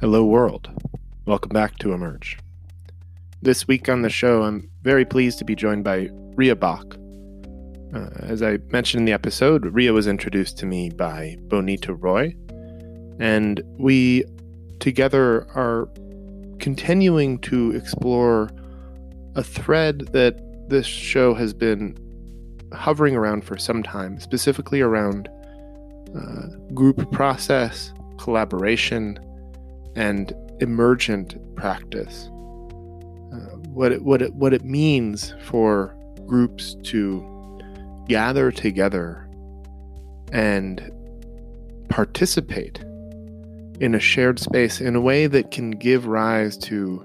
Hello, world. Welcome back to Emerge. This week on the show, I'm very pleased to be joined by Ria Baeck. Uh, as I mentioned in the episode, Ria was introduced to me by Bonnitta Roy, and we together are continuing to explore a thread that this show has been hovering around for some time, specifically around uh, group process, collaboration, and emergent practice. Uh, what it, what it, what it means for groups to gather together and participate in a shared space in a way that can give rise to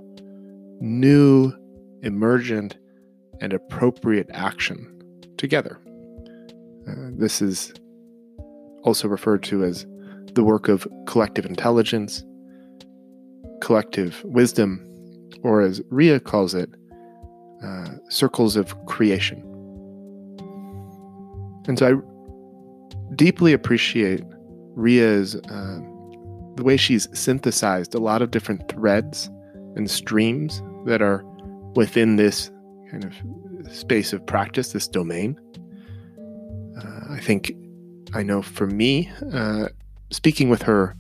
new, emergent, and appropriate action together. Uh, this is also referred to as the work of collective intelligence, collective wisdom, or as Ria calls it, uh, circles of creation. And so I deeply appreciate Ria's uh, the way she's synthesized a lot of different threads and streams that are within this kind of space of practice, this domain. Uh, I think I know for me, uh, speaking with her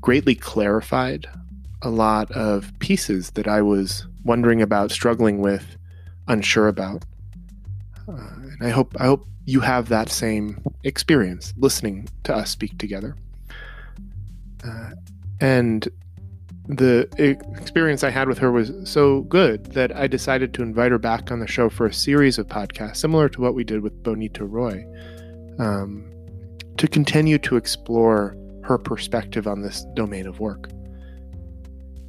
greatly clarified a lot of pieces that I was wondering about, struggling with, unsure about. Uh, and I hope I hope you have that same experience listening to us speak together. Uh, and the experience I had with her was so good that I decided to invite her back on the show for a series of podcasts, similar to what we did with Bonnitta Roy, um, to continue to explore her perspective on this domain of work.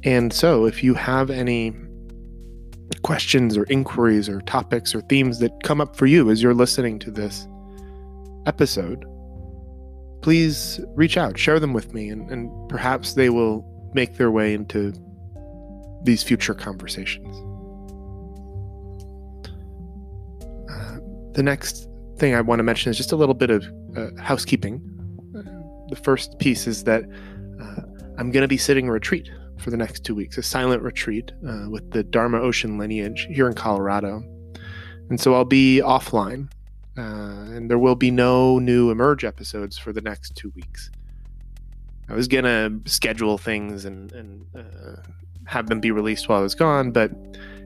And so, if you have any questions or inquiries or topics or themes that come up for you as you're listening to this episode, please reach out, share them with me, and, and perhaps they will make their way into these future conversations. Uh, the next thing I want to mention is just a little bit of uh, housekeeping. The first piece is that uh, I'm going to be sitting a retreat for the next two weeks, a silent retreat uh, with the Dharma Ocean lineage here in Colorado. And so I'll be offline, uh, and there will be no new Emerge episodes for the next two weeks. I was gonna schedule things and, and uh, have them be released while I was gone, but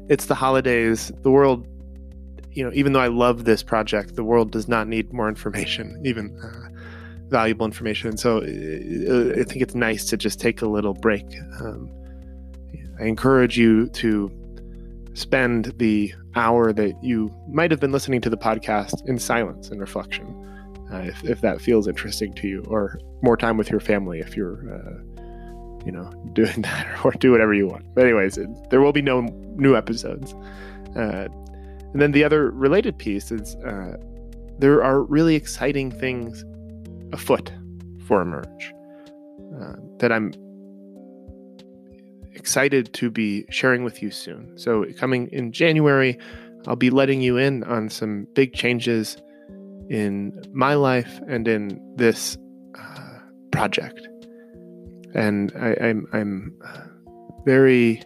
it's the holidays. The world, you know, even though I love this project, the world does not need more information, even uh, valuable information. So uh, I think it's nice to just take a little break. Um, I encourage you to spend the hour that you might have been listening to the podcast in silence and reflection, uh, if, if that feels interesting to you, or more time with your family if you're, uh, you know, doing that, or do whatever you want. But anyways, it, there will be no new episodes. Uh, and then the other related piece is uh, there are really exciting things afoot for Emerge uh, that I'm excited to be sharing with you soon. So, coming in January, I'll be letting you in on some big changes in my life and in this uh, project. And I, am I'm, I'm uh, very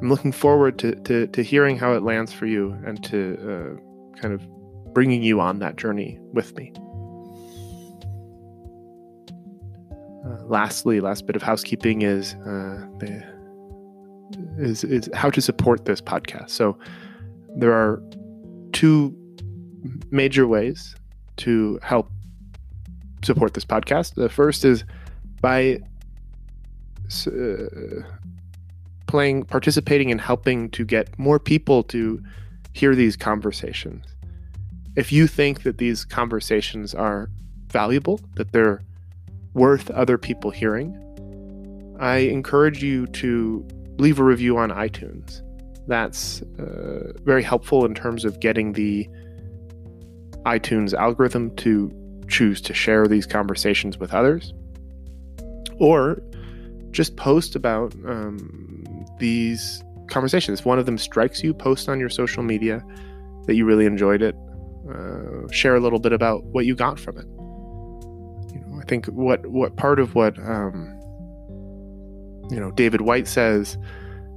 I'm looking forward to, to, to hearing how it lands for you and to uh, kind of bringing you on that journey with me. Uh, lastly, last bit of housekeeping is uh, the, is is how to support this podcast. So there are two major ways to help support this podcast. The first is by uh, playing, participating, and helping to get more people to hear these conversations. If you think that these conversations are valuable, that they're worth other people hearing, I encourage you to leave a review on iTunes. That's uh, very helpful in terms of getting the iTunes algorithm to choose to share these conversations with others. Or just post about um, these conversations. If one of them strikes you, post on your social media that you really enjoyed it. Uh, share a little bit about what you got from it. I think what what part of what um, you know David Whyte says,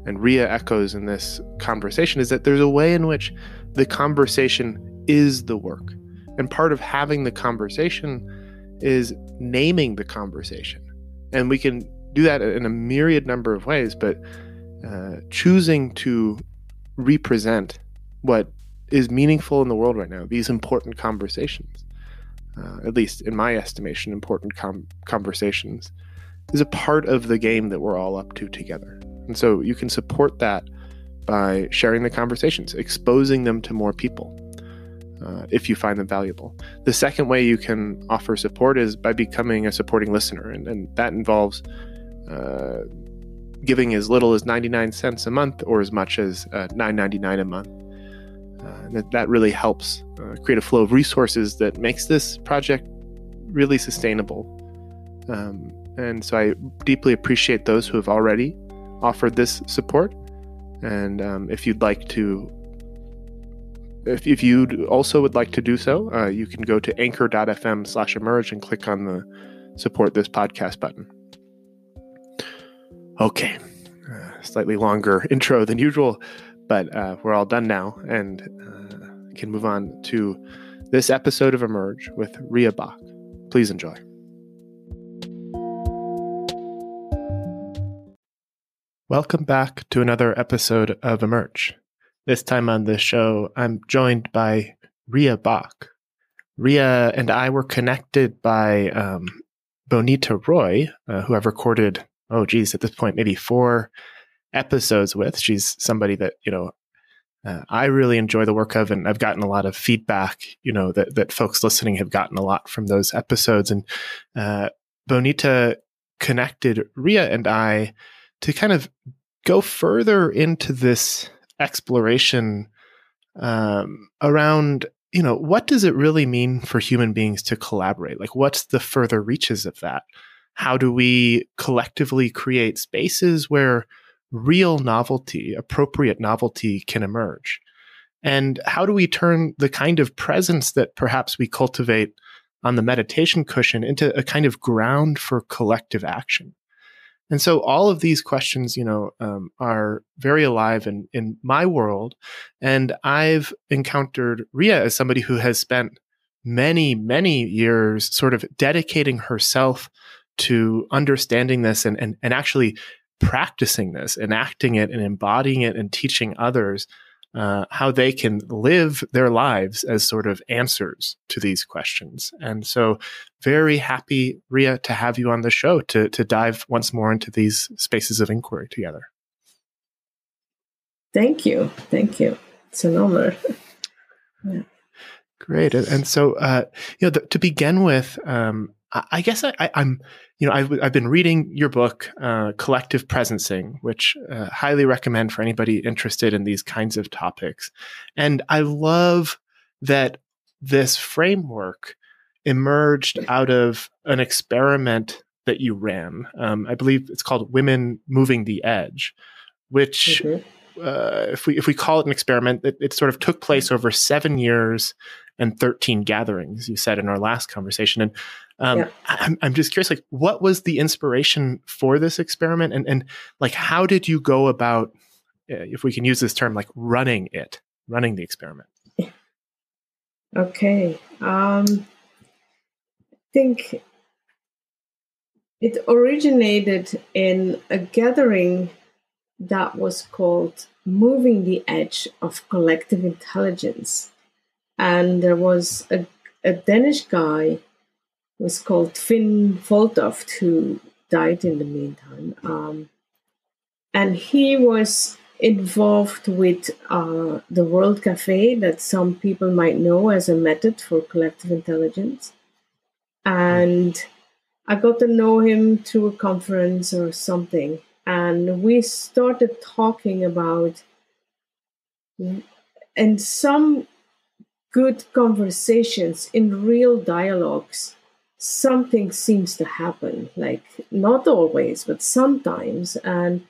and Ria echoes in this conversation is that there's a way in which the conversation is the work, and part of having the conversation is naming the conversation, and we can do that in a myriad number of ways, but uh, choosing to represent what is meaningful in the world right now, these important conversations, uh, at least in my estimation, important com- conversations, is a part of the game that we're all up to together. And so you can support that by sharing the conversations, exposing them to more people. Uh, if you find them valuable. The second way you can offer support is by becoming a supporting listener, and, and that involves uh, giving as little as 99 cents a month or as much as uh, 9.99 a month. Uh, that, that really helps uh, create a flow of resources that makes this project really sustainable. Um, and so I deeply appreciate those who have already offered this support. And um, if you'd like to, if, if you also would like to do so, uh, you can go to anchor.fm slash emerge and click on the support this podcast button. Okay, uh, slightly longer intro than usual, but uh, we're all done now and can move on to this episode of Emerge with Ria Baeck. Please enjoy. Welcome back to another episode of Emerge. This time on the show, I'm joined by Ria Baeck. Ria and I were connected by um, Bonnitta Roy, uh, who I've recorded oh geez, at this point, maybe four episodes with. She's somebody that, you know, uh, I really enjoy the work of, and I've gotten a lot of feedback, you know, that, that folks listening have gotten a lot from those episodes. And uh, Bonnitta connected Ria and I to kind of go further into this exploration um, around you know what does it really mean for human beings to collaborate like what's the further reaches of that how do we collectively create spaces where real novelty, appropriate novelty can emerge? And how do we turn the kind of presence that perhaps we cultivate on the meditation cushion into a kind of ground for collective action? And so all of these questions, you know, um, are very alive in, in my world. And I've encountered Ria as somebody who has spent many, many years sort of dedicating herself to understanding this and, and, and actually practicing this, enacting it and embodying it and teaching others uh, how they can live their lives as sort of answers to these questions. And so, very happy, Ria, to have you on the show to, to dive once more into these spaces of inquiry together. Thank you. Thank you. It's an honor. yeah. Great. And so, uh, you know, the, to begin with, um, I guess I, am you know, I've, I've been reading your book, uh, Collective Presencing, which uh, highly recommend for anybody interested in these kinds of topics. And I love that this framework emerged out of an experiment that you ran. Um, I believe it's called Women Moving the Edge, which, mm-hmm. uh, if we if we call it an experiment, it, it sort of took place over seven years and 13 gatherings, you said in our last conversation. And um, yeah. I'm, I'm just curious, like, what was the inspiration for this experiment? And, and like, how did you go about, uh, if we can use this term, like running it, running the experiment? Okay. Um, I think it originated in a gathering that was called Moving the Edge of Collective Intelligence and there was a, a Danish guy was called Finn Voldtofte who died in the meantime, um, and he was involved with uh, the World Cafe that some people might know as a method for collective intelligence, and I got to know him through a conference or something, and we started talking about and some good conversations, in real dialogues, something seems to happen. Like, not always, but sometimes. And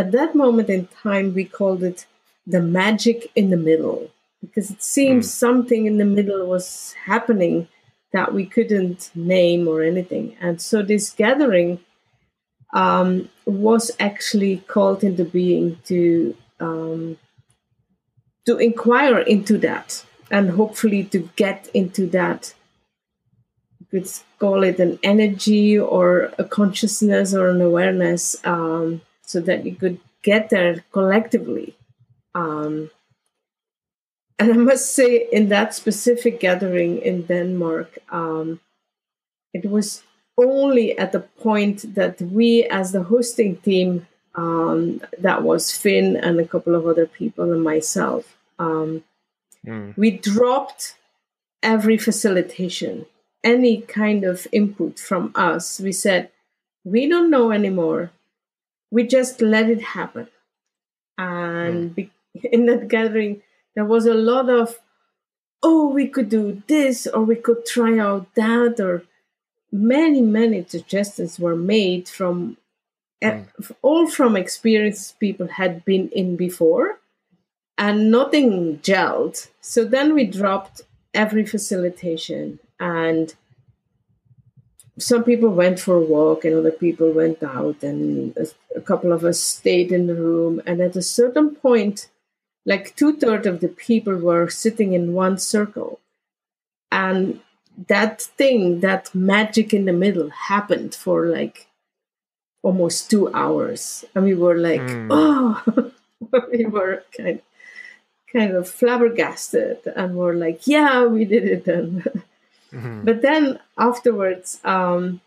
at that moment in time, we called it the magic in the middle, because it seems mm. something in the middle was happening that we couldn't name or anything. And so this gathering um, was actually called into being to um, to inquire into that and hopefully to get into that you could call it an energy or a consciousness or an awareness um, so that you could get there collectively. Um, and i must say in that specific gathering in denmark um, it was only at the point that we as the hosting team um, that was finn and a couple of other people and myself um, mm. we dropped every facilitation any kind of input from us we said we don't know anymore we just let it happen and mm. in that gathering there was a lot of oh we could do this or we could try out that or many many suggestions were made from mm. all from experience people had been in before and nothing gelled. So then we dropped every facilitation and some people went for a walk and other people went out and a, a couple of us stayed in the room. And at a certain point like two-thirds of the people were sitting in one circle. And that thing that magic in the middle happened for like almost two hours. And we were like mm. oh we were kind kind of flabbergasted and we're like yeah we did it and Mm-hmm. But then afterwards, um,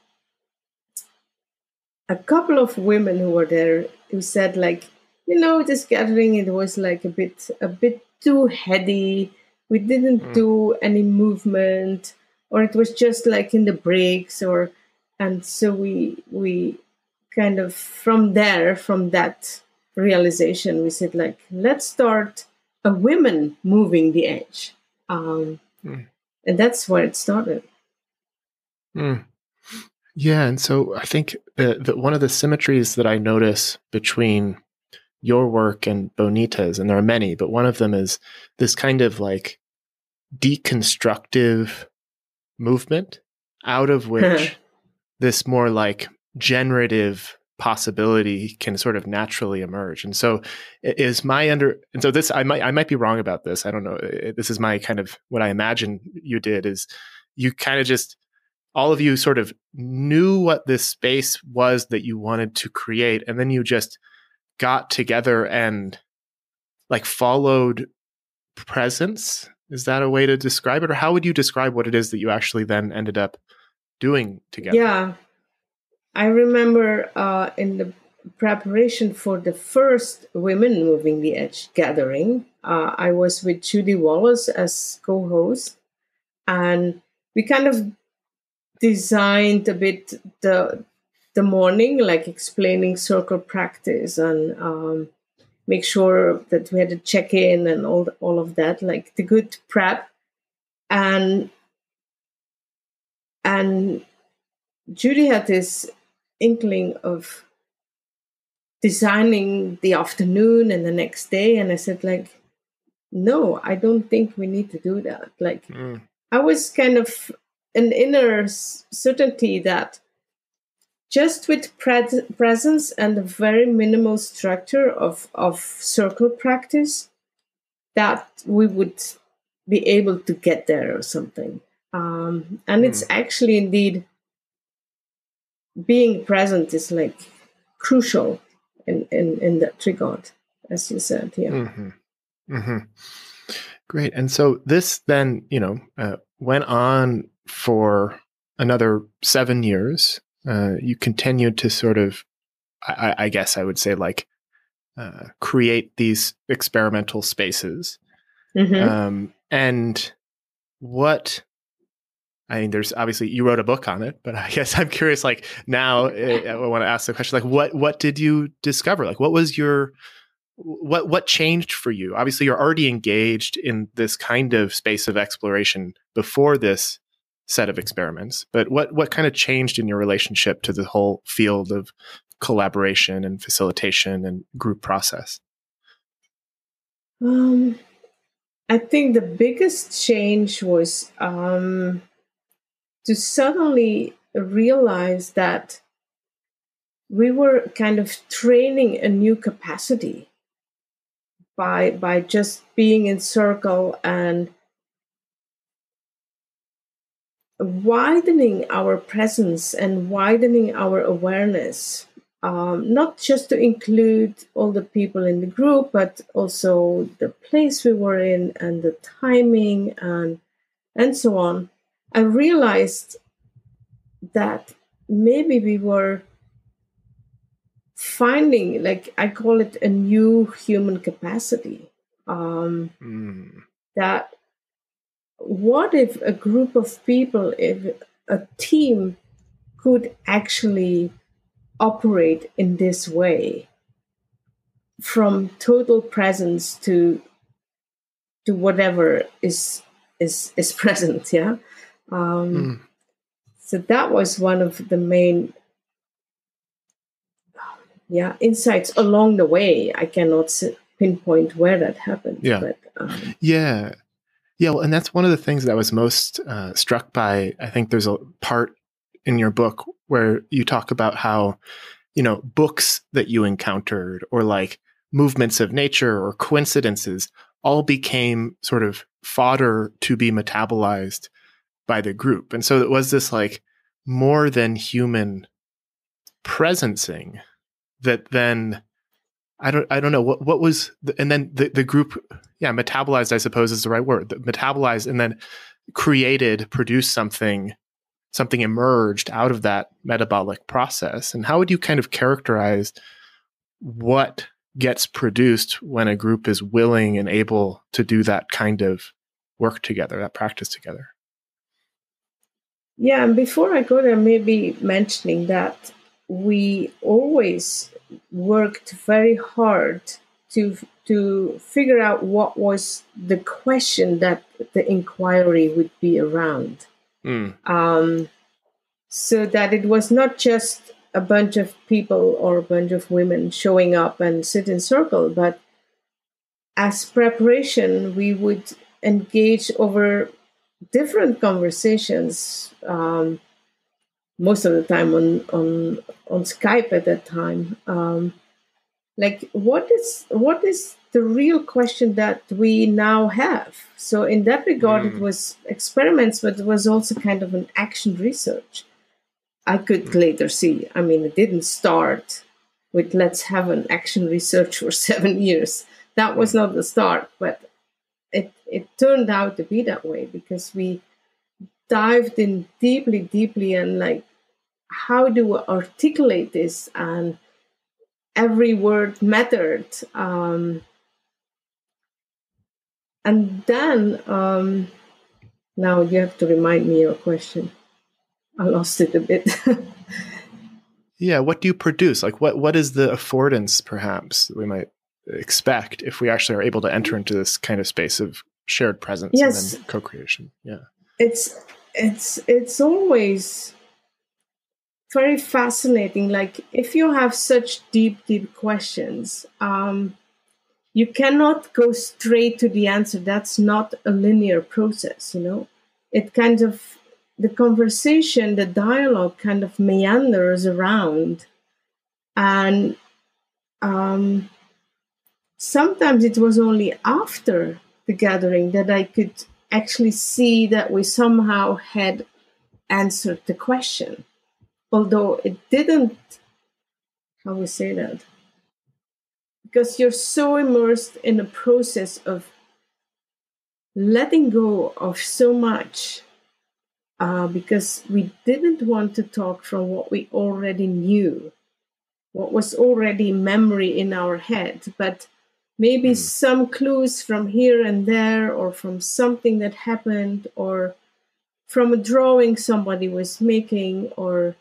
a couple of women who were there who said like, you know, this gathering it was like a bit a bit too heady. We didn't mm. do any movement, or it was just like in the breaks, or and so we we kind of from there from that realization we said like let's start a women moving the edge um, mm and that's where it started. Mm. Yeah, and so I think that, one of the symmetries that I notice between your work and Bonnitta's, and there are many, but one of them is this kind of like deconstructive movement out of which this more like generative possibility can sort of naturally emerge. And so is my under and so this I might I might be wrong about this. I don't know. This is my kind of what I imagine you did is you kind of just all of you sort of knew what this space was that you wanted to create and then you just got together and like followed presence is that a way to describe it or how would you describe what it is that you actually then ended up doing together yeah I remember uh, in the preparation for the first Women Moving the Edge gathering, uh, I was with Judy Wallace as co host, and we kind of designed a bit the the morning, like explaining circle practice and um, make sure that we had a check in and all all of that, like the good prep, and and Judy had this inkling of designing the afternoon and the next day and i said like no i don't think we need to do that like mm. i was kind of an inner certainty that just with pre- presence and a very minimal structure of, of circle practice that we would be able to get there or something um, and mm. it's actually indeed being present is like crucial in in in that regard, as you said. Yeah. Mm-hmm. Mm-hmm. Great. And so this then, you know, uh, went on for another seven years. Uh, you continued to sort of, I, I guess I would say, like, uh, create these experimental spaces. Mm-hmm. Um, and what I mean, there's obviously you wrote a book on it, but I guess I'm curious. Like now, eh, I want to ask the question: like, what what did you discover? Like, what was your what what changed for you? Obviously, you're already engaged in this kind of space of exploration before this set of experiments. But what what kind of changed in your relationship to the whole field of collaboration and facilitation and group process? Um, I think the biggest change was um, to suddenly realize that we were kind of training a new capacity by by just being in circle and widening our presence and widening our awareness um, not just to include all the people in the group but also the place we were in and the timing and and so on i realized that maybe we were finding like i call it a new human capacity. Um, mm. that what if a group of people if a team could actually operate in this way? From total presence to to whatever is is is present yeah um, mm. so that was one of the main yeah insights along the way. I cannot pinpoint where that happened yeah. but, um, yeah. Yeah well, and that's one of the things that I was most uh, struck by. I think there's a part in your book where you talk about how you know books that you encountered or like movements of nature or coincidences all became sort of fodder to be metabolized by the group. And so it was this like more than human presencing that then I don't I don't know what what was the, and then the the group yeah metabolized I suppose is the right word metabolized and then created produced something something emerged out of that metabolic process. And how would you kind of characterize what gets produced when a group is willing and able to do that kind of work together that practice together yeah and before I go there maybe mentioning that we always worked very hard to to figure out what was the question that the inquiry would be around. Mm. Um, so that it was not just a bunch of people or a bunch of women showing up and sit in circle, but as preparation, we would engage over different conversations. Um, most of the time on on on Skype at that time. Um, like, what is what is the real question that we now have? So in that regard, mm. it was experiments, but it was also kind of an action research. I could mm. later see. I mean, it didn't start with let's have an action research for seven years. That was mm. not the start, but it it turned out to be that way because we dived in deeply, deeply, and like how do we articulate this? And every word mattered um, and then um, now you have to remind me your question. I lost it a bit. Yeah what do you produce? Like what what is the affordance perhaps we might expect if we actually are able to enter into this kind of space of shared presence yes. and co-creation yeah it's it's it's always very fascinating. Like if you have such deep, deep questions, um, you cannot go straight to the answer. That's not a linear process, you know. It kind of the conversation, the dialogue kind of meanders around. And um, sometimes it was only after the gathering that I could actually see that we somehow had answered the question. Although it didn't how we say that? Because you're so immersed in a process of letting go of so much uh, because we didn't want to talk from what we already knew what was already memory in our head. But maybe mm. some clues from here and there or from something that happened or from a drawing somebody was making or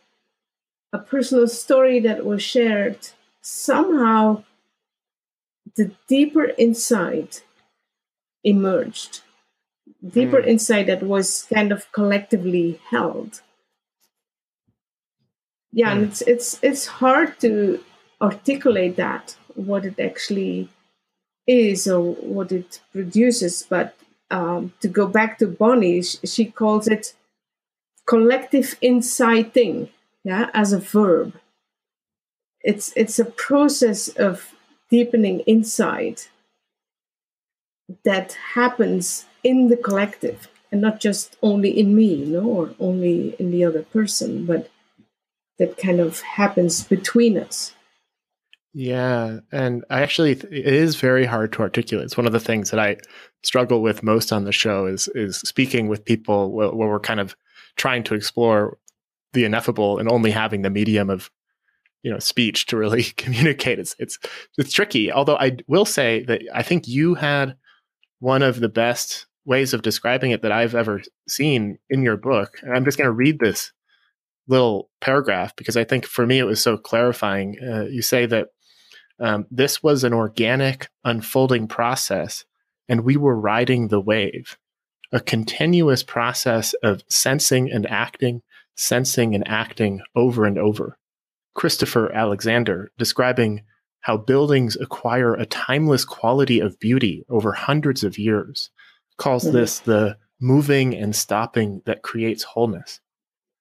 a personal story that was shared, somehow the deeper insight emerged. Deeper mm. insight that was kind of collectively held. Yeah, mm. and it's it's it's hard to articulate that what it actually is or what it produces. But um, to go back to Bonnie, she, calls it collective insighting yeah, as a verb. it's it's a process of deepening insight that happens in the collective and not just only in me, you know, or only in the other person, but that kind of happens between us. Yeah, and I actually it is very hard to articulate. It's one of the things that I struggle with most on the show is is speaking with people where, we're kind of trying to explore the ineffable and only having the medium of you know speech to really communicate. It's it's it's tricky. Although I will say that I think you had one of the best ways of describing it that I've ever seen in your book. And I'm just going to read this little paragraph because I think for me it was so clarifying. Uh, you say that um, this was an organic unfolding process, and we were riding the wave, a continuous process of sensing and acting, sensing and acting over and over. Christopher Alexander describing how buildings acquire a timeless quality of beauty over hundreds of years, calls mm-hmm. this the moving and stopping that creates wholeness.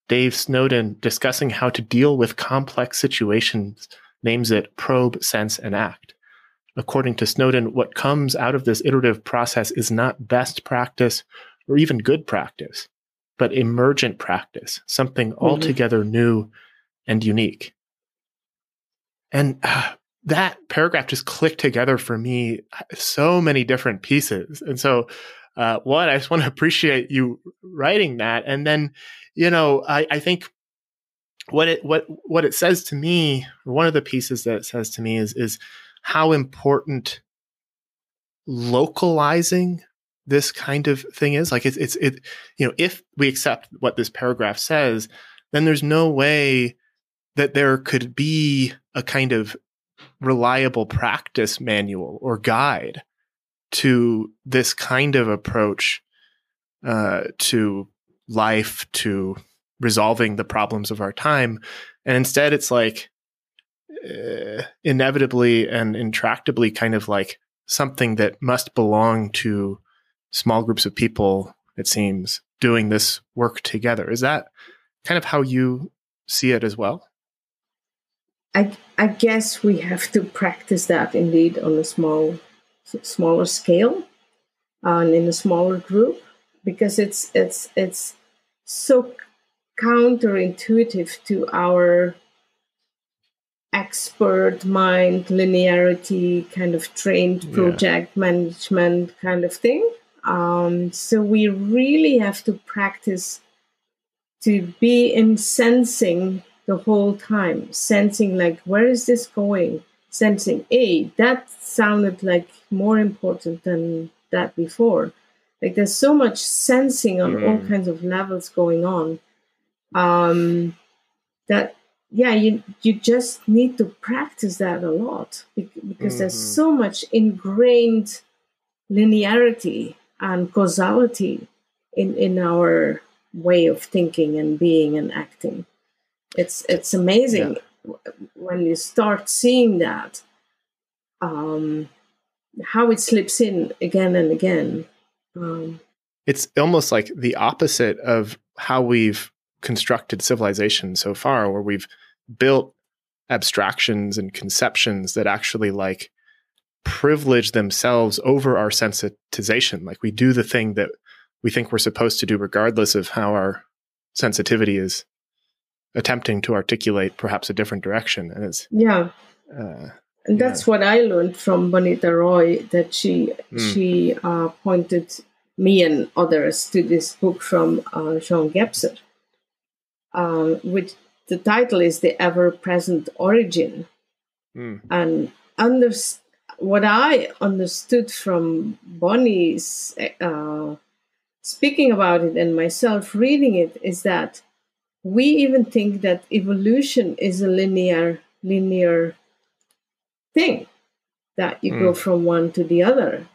Dave Snowden discussing how to deal with complex situations names it probe, sense, and act. According to Snowden, what comes out of this iterative process is not best practice or even good practice, but emergent practice, something mm-hmm. altogether new and unique. And uh, that paragraph just clicked together for me so many different pieces. And so, uh, one, I just want to appreciate you writing that. And then, you know, I, I think what it what what it says to me, one of the pieces that it says to me is is how important localizing this kind of thing is. Like it's it's it you know, if we accept what this paragraph says, then there's no way that there could be a kind of reliable practice manual or guide to this kind of approach uh, to life, to resolving the problems of our time. And instead, it's like uh, inevitably and intractably kind of like something that must belong to small groups of people, it seems, doing this work together. Is that kind of how you see it as well? I, I guess we have to practice that indeed on a small, smaller scale, and in a smaller group, because it's it's it's so counterintuitive to our expert mind linearity kind of trained project yeah. management kind of thing um, so we really have to practice to be in sensing the whole time sensing like where is this going sensing a that sounded like more important than that before like there's so much sensing on mm. all kinds of levels going on um, that yeah you you just need to practice that a lot because mm-hmm. there's so much ingrained linearity and causality in in our way of thinking and being and acting it's it's amazing yeah. when you start seeing that um how it slips in again and again um, it's almost like the opposite of how we've constructed civilization so far where we've built abstractions and conceptions that actually like privilege themselves over our sensitization like we do the thing that we think we're supposed to do regardless of how our sensitivity is attempting to articulate perhaps a different direction and it's yeah uh, and that's yeah. what i learned from bonnitta roy that she mm. she uh, pointed me and others to this book from uh, jean gebser um, which the title is The Ever Present Origin. Mm. And under, what I understood from Bonnie's uh, speaking about it and myself reading it is that we even think that evolution is a linear linear thing that you mm. go from one to the other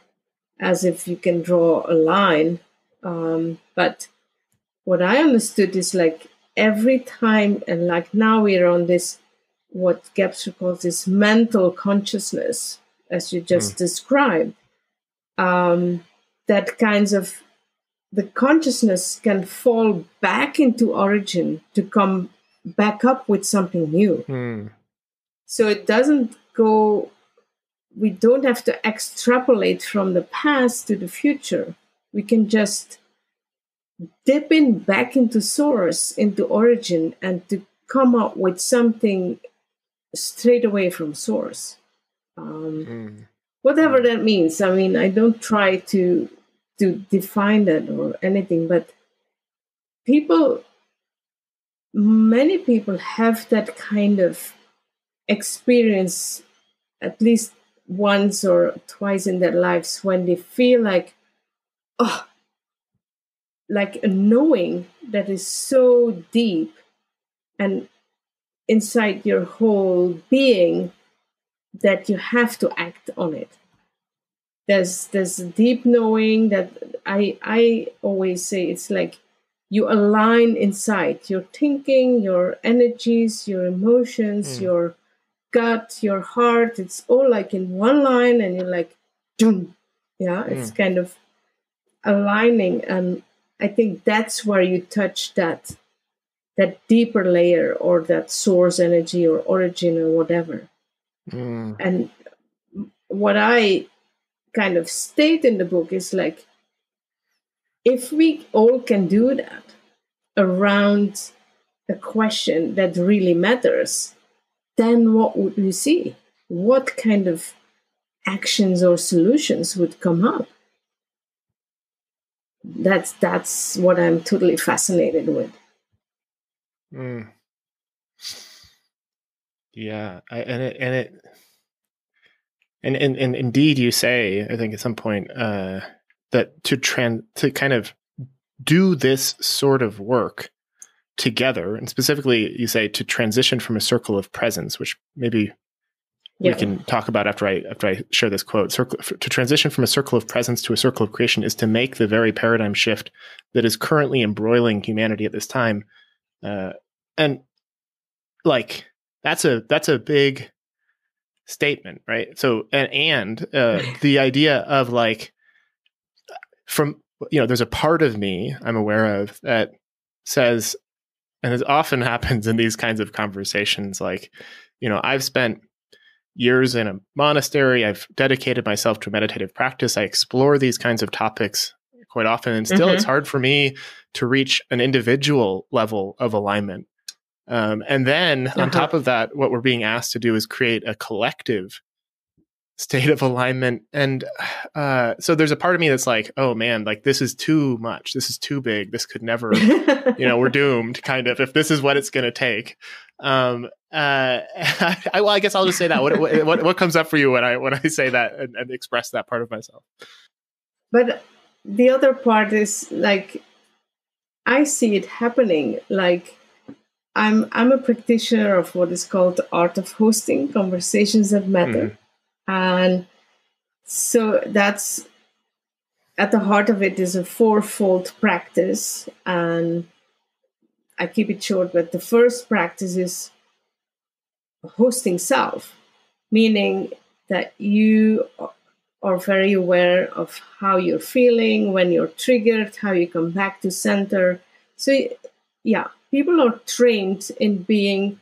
as if you can draw a line um, but what i understood is like every time, and like now we're on this, what Gebser calls this mental consciousness, as you just mm. described, um, that kinds of the consciousness can fall back into origin to come back up with something new. Mm. So it doesn't go, we don't have to extrapolate from the past to the future. We can just dip in back into source, into origin, and to come up with something straight away from source. Um, mm. Whatever that means. I mean, I don't try to to define that or anything, but people, many people have that kind of experience at least once or twice in their lives when they feel like, oh, like a knowing that is so deep and inside your whole being that you have to act on it there's there's deep knowing that i i always say it's like you align inside your thinking your energies your emotions mm. your gut your heart it's all like in one line and you're like Doom. yeah mm. it's kind of aligning and i think that's where you touch that that deeper layer or that source energy or origin or whatever mm. and what i kind of state in the book is like if we all can do that around a question that really matters, then what would we see? What kind of actions or solutions would come up? That's that's what I'm totally fascinated with. Mm. Yeah, I, and it and it and, and, and indeed, you say, I think at some point, uh, that to trans to kind of do this sort of work together, and specifically, you say to transition from a circle of presence, which maybe yeah. we can talk about after I after I share this quote. Circle, to transition from a circle of presence to a circle of creation is to make the very paradigm shift that is currently embroiling humanity at this time, uh, and like that's a that's a big statement, right? So and, and uh, the idea of like from you know, there's a part of me I'm aware of that says, and it often happens in these kinds of conversations, like you know, I've spent years in a monastery. I've dedicated myself to meditative practice. I explore these kinds of topics quite often, and still, mm-hmm. it's hard for me to reach an individual level of alignment um, and then uh-huh. on top of that, what we're being asked to do is create a collective state of alignment. And uh, so there's a part of me that's like, oh man, like this is too much. This is too big. This could never, you know, we're doomed kind of if this is what it's going to take. Um, uh, I, well, I guess I'll just say that. What, what, what comes up for you when I when I say that and, and express that part of myself? But the other part is like I see it happening. Like I'm I'm a practitioner of what is called the art of hosting conversations that matter, mm. and so that's at the heart of it is a fourfold practice, and I keep it short. But the first practice is hosting self, meaning that you are very aware of how you're feeling when you're triggered, how you come back to center. So yeah people are trained in being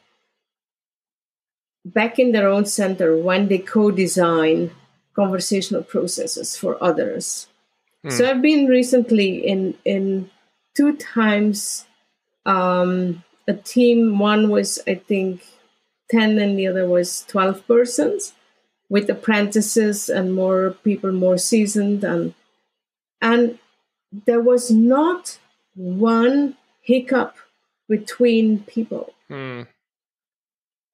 back in their own center when they co-design conversational processes for others. Mm. So I've been recently in in two times um, a team. One was I think ten, and the other was twelve persons, with apprentices and more people more seasoned, and and there was not one hiccup between people. Mm.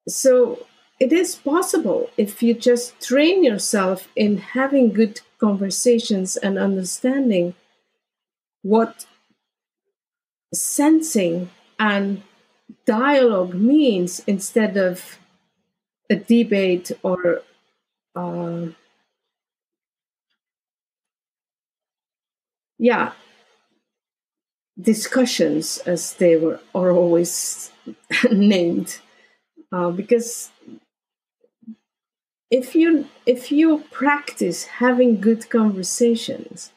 So it is possible if you just train yourself in having good conversations and understanding what sensing and dialogue means instead of a debate or uh, yeah discussions, as they were are always named, uh, because if you if you practice having good conversations,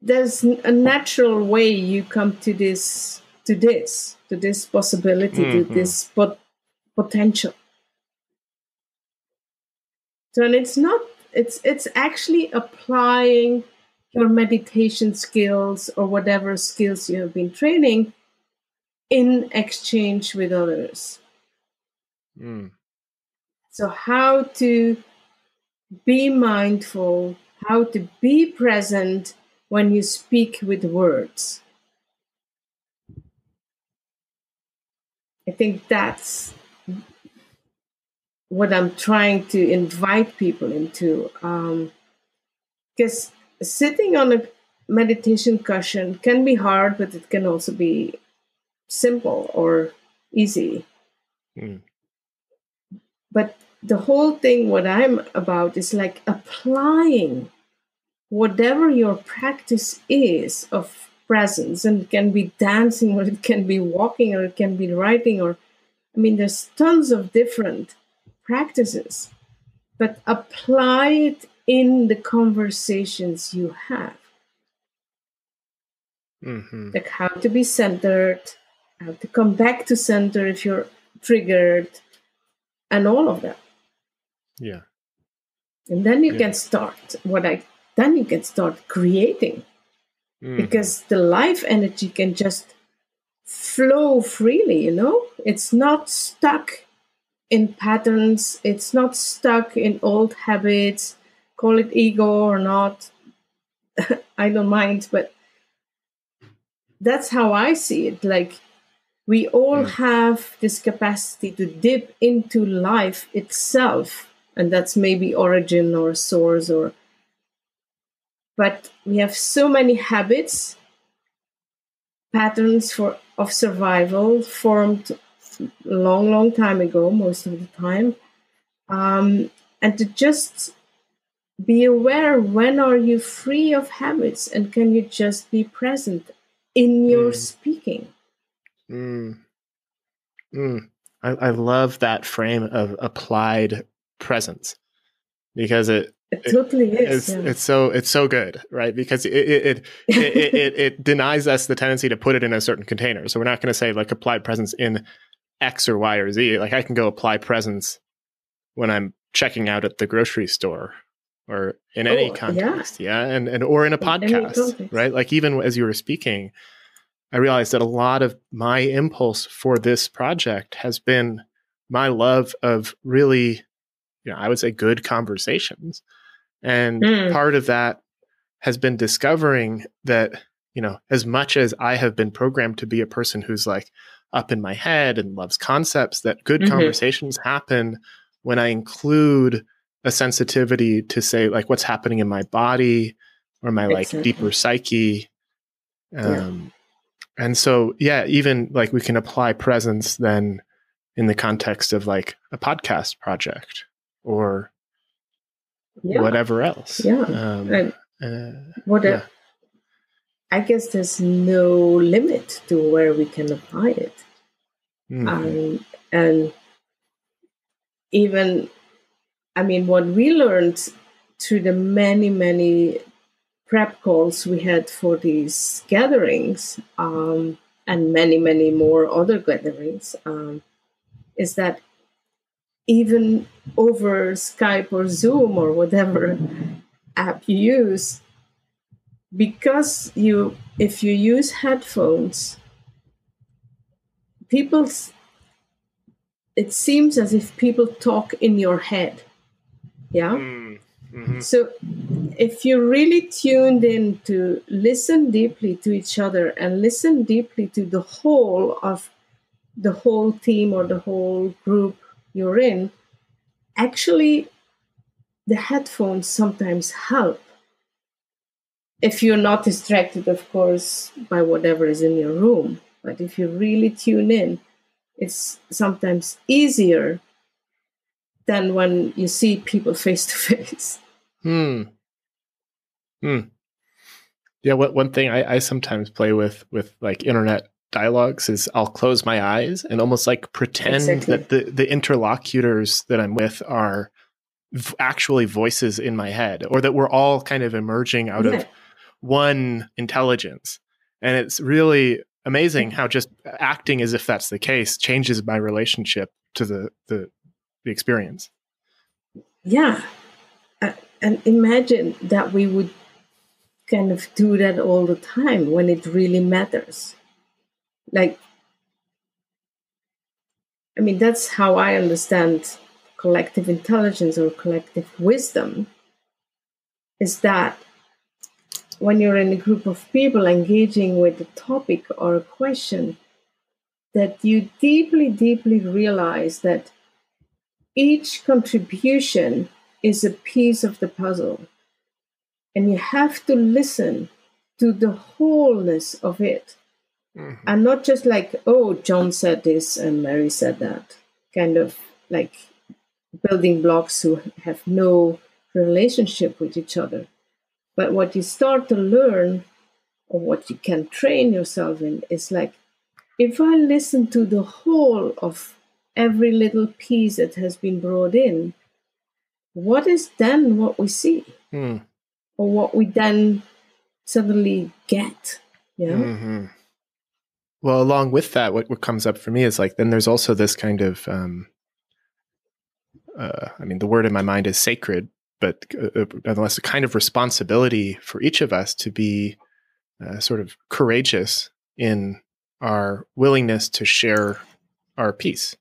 there's a natural way you come to this to this to this possibility mm-hmm. to this but potential. So and it's not it's it's actually applying your meditation skills or whatever skills you have been training in exchange with others. Mm. So, how to be mindful, how to be present when you speak with words. I think that's what I'm trying to invite people into. Um, because sitting on a meditation cushion can be hard, but it can also be simple or easy. Mm. But the whole thing, what I'm about, is like applying whatever your practice is of presence, and it can be dancing, or it can be walking, or it can be writing, or I mean, there's tons of different practices, but apply it in the conversations you have. Mm-hmm. Like how to be centered, how to come back to center if you're triggered, and all of that. Yeah. And then you yeah. can start what I then you can start creating. Mm-hmm. Because the life energy can just flow freely, you know? It's not stuck in patterns, it's not stuck in old habits, call it ego or not. I don't mind, but that's how I see it. Like we all mm. have this capacity to dip into life itself, and that's maybe origin or source or but we have so many habits patterns for of survival formed long long time ago most of the time um, and to just be aware when are you free of habits and can you just be present in your mm. speaking mm. Mm. I, I love that frame of applied presence because it it totally is. It's, yeah. it's, so it's so good, right? Because it it it, it, it, it denies us the tendency to put it in a certain container. So we're not going to say like apply presence in X or Y or Z. Like I can go apply presence when I'm checking out at the grocery store or in any oh, context yeah. yeah. and and or in a podcast right like even as you were speaking i realized that a lot of my impulse for this project has been my love of really you know i would say good conversations and mm. part of that has been discovering that you know as much as i have been programmed to be a person who's like up in my head and loves concepts that good mm-hmm. conversations happen when i include a sensitivity to say like what's happening in my body or my like deeper psyche um yeah. and so yeah even like we can apply presence then in the context of like a podcast project or yeah. whatever else yeah um, and uh, what yeah. I guess there's no limit to where we can apply it mm-hmm. um, and even I mean, what we learned through the many, many prep calls we had for these gatherings um, and many, many more other gatherings um, is that even over Skype or Zoom or whatever app you use, because you, if you use headphones, people, it seems as if people talk in your head yeah. Mm, mm-hmm. So if you're really tuned in to listen deeply to each other and listen deeply to the whole of the whole team or the whole group you're in, actually the headphones sometimes help. If you're not distracted, of course, by whatever is in your room. But if you really tune in, it's sometimes easier than when you see people face to face. Hmm. Hmm. Yeah. What one thing I, I sometimes play with with like internet dialogues is I'll close my eyes and almost like pretend exactly. that the the interlocutors that I'm with are v- actually voices in my head, or that we're all kind of emerging out yeah. of one intelligence. And it's really amazing how just acting as if that's the case changes my relationship to the the, the experience. Yeah, uh, and imagine that we would kind of do that all the time when it really matters. Like, I mean, that's how I understand collective intelligence or collective wisdom is that when you're in a group of people engaging with a topic or a question, that you deeply, deeply realize that each contribution is a piece of the puzzle. And you have to listen to the wholeness of it. Mm-hmm. And not just like, oh, John said this and Mary said that, kind of like building blocks who have no relationship with each other. But what you start to learn, or what you can train yourself in, is like if I listen to the whole of every little piece that has been brought in, what is then what we see? Mm. Or what we then suddenly get? Yeah. Mm-hmm. Well, along with that, what, what comes up for me is like, then there's also this kind of, um, uh, I mean, the word in my mind is sacred, but uh, uh nonetheless, a kind of responsibility for each of us to be uh, sort of courageous in our willingness to share our piece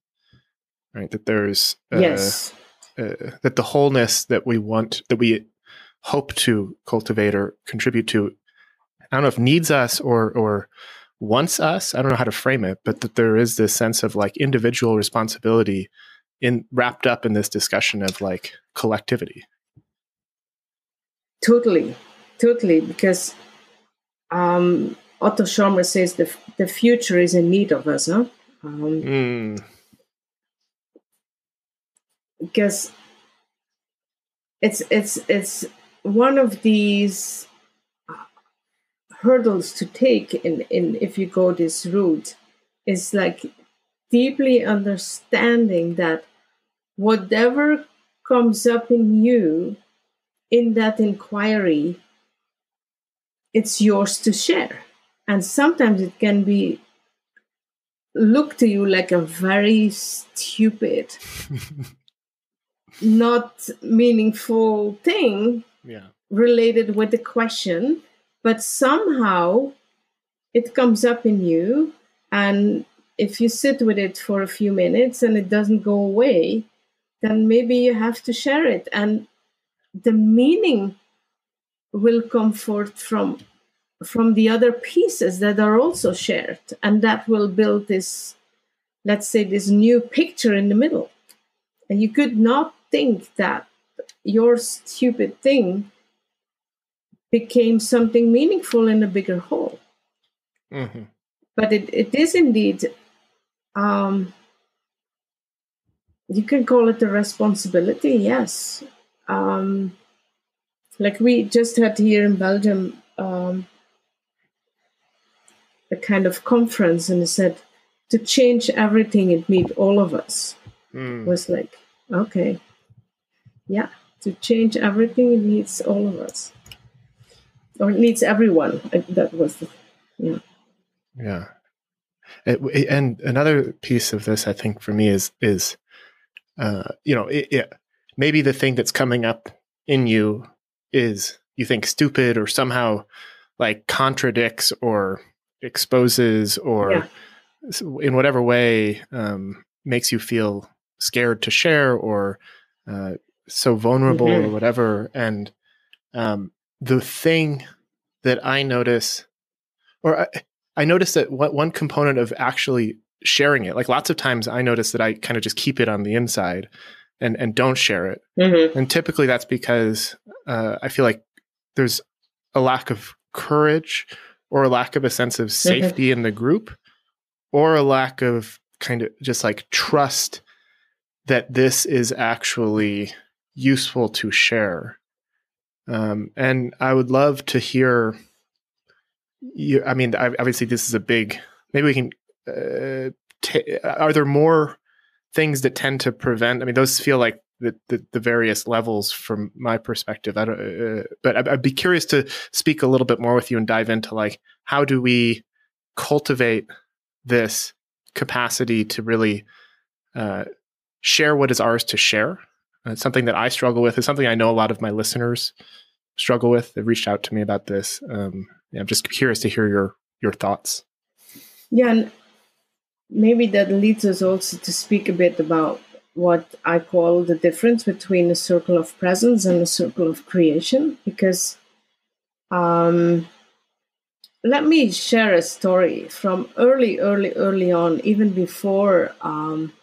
right? That there's uh, yes. uh, that the wholeness that we want that we hope to cultivate or contribute to i don't know if needs us or or wants us i don't know how to frame it but that there is this sense of like individual responsibility in wrapped up in this discussion of like collectivity totally totally because um Otto Scharmer says the, the future is in need of us, huh? Um, mm. Because it's it's it's one of these hurdles to take in, in if you go this route is like deeply understanding that whatever comes up in you in that inquiry it's yours to share and sometimes it can be look to you like a very stupid not meaningful thing yeah. related with the question but somehow it comes up in you and if you sit with it for a few minutes and it doesn't go away then maybe you have to share it. And the meaning will come forth from from the other pieces that are also shared. And that will build this let's say this new picture in the middle. And you could not think that your stupid thing became something meaningful in a bigger whole. Mm-hmm. but it, it is indeed um, you can call it a responsibility yes. Um, like we just had here in belgium um, a kind of conference and he said to change everything it needs all of us. Mm. was like okay. Yeah to change everything it needs all of us or it needs everyone that was the, yeah yeah and another piece of this i think for me is is uh, you know it, it, maybe the thing that's coming up in you is you think stupid or somehow like contradicts or exposes or yeah. in whatever way um, makes you feel scared to share or uh, so vulnerable mm-hmm. or whatever. And um, the thing that I notice, or I, I notice that what one component of actually sharing it, like lots of times I notice that I kind of just keep it on the inside and, and don't share it. Mm-hmm. And typically that's because uh, I feel like there's a lack of courage or a lack of a sense of mm-hmm. safety in the group or a lack of kind of just like trust that this is actually useful to share. Um, and I would love to hear you. I mean, obviously, this is a big, maybe we can, uh, t- are there more things that tend to prevent? I mean, those feel like the, the, the, various levels from my perspective. I don't, uh, but I'd, I'd, be curious to speak a little bit more with you and dive into like how do we cultivate this capacity to really uh, share what is ours to share. Uh, it's something that I struggle with. It's something I know a lot of my listeners struggle with. They've reached out to me about this. Um, I'm just curious to hear your your thoughts. Yeah, and maybe that leads us also to speak a bit about what I call the difference between a circle of presence and a circle of creation, because um, let me share a story from early, early, early on, even before um,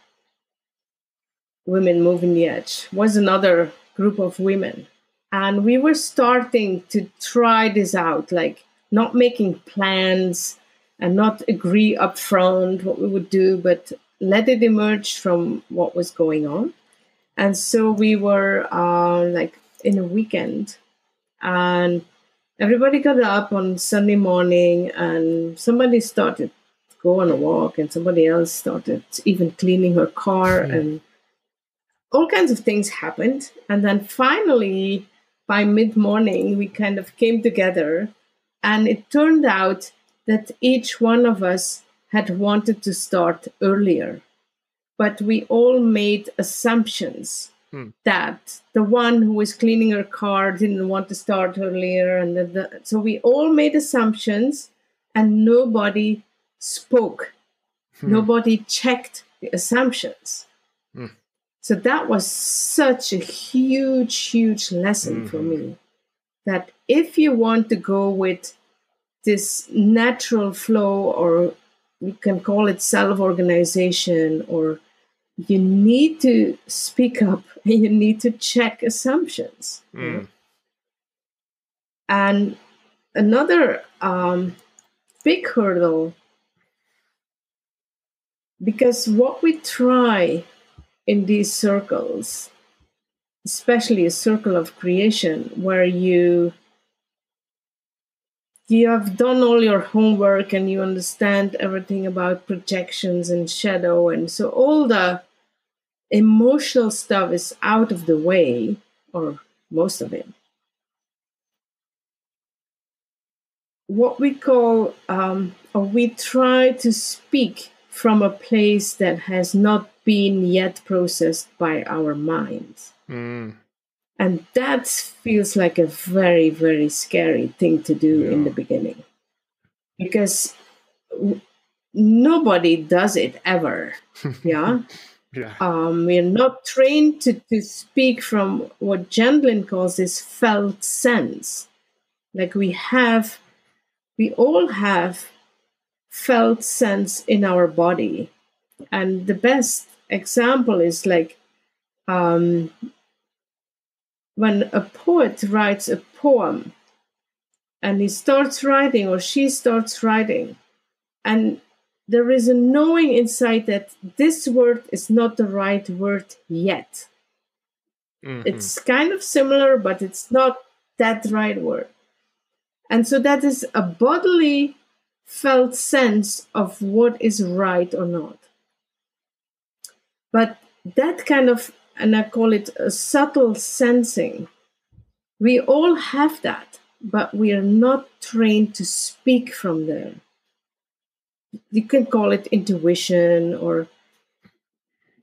Women Moving the Edge, was another group of women. And we were starting to try this out, like not making plans and not agree upfront what we would do, but let it emerge from what was going on. And so we were uh, like in a weekend, and everybody got up on Sunday morning, and somebody started to go on a walk, and somebody else started even cleaning her car, and all kinds of things happened. And then finally, by mid morning, we kind of came together, and it turned out that each one of us had wanted to start earlier. But we all made assumptions hmm. that the one who was cleaning her car didn't want to start earlier. And the, the, so we all made assumptions and nobody spoke. Hmm. Nobody checked the assumptions. So that was such a huge, huge lesson mm-hmm. for me that if you want to go with this natural flow, or you can call it self organization, or you need to speak up and you need to check assumptions. Mm. And another um, big hurdle, because what we try in these circles, especially a circle of creation, where you you have done all your homework and you understand everything about projections and shadow. And so all the emotional stuff is out of the way or most of it. What we call um, or we try to speak from a place that has not been yet processed by our minds mm. And that feels like a very, very scary thing to do yeah. in the beginning because nobody does it ever. Yeah. yeah. Um, we're not trained to, to speak from what Gendlin calls this felt sense. Like we have, we all have felt sense in our body. And the best example is like um, when a poet writes a poem and he starts writing or she starts writing and there is a knowing inside that this word is not the right word yet. Mm-hmm. it's kind of similar but it's not that right word. And so that is a bodily felt sense of what is right or not but that kind of and I call it a subtle sensing. We all have that, but we are not trained to speak from there. You can call it intuition or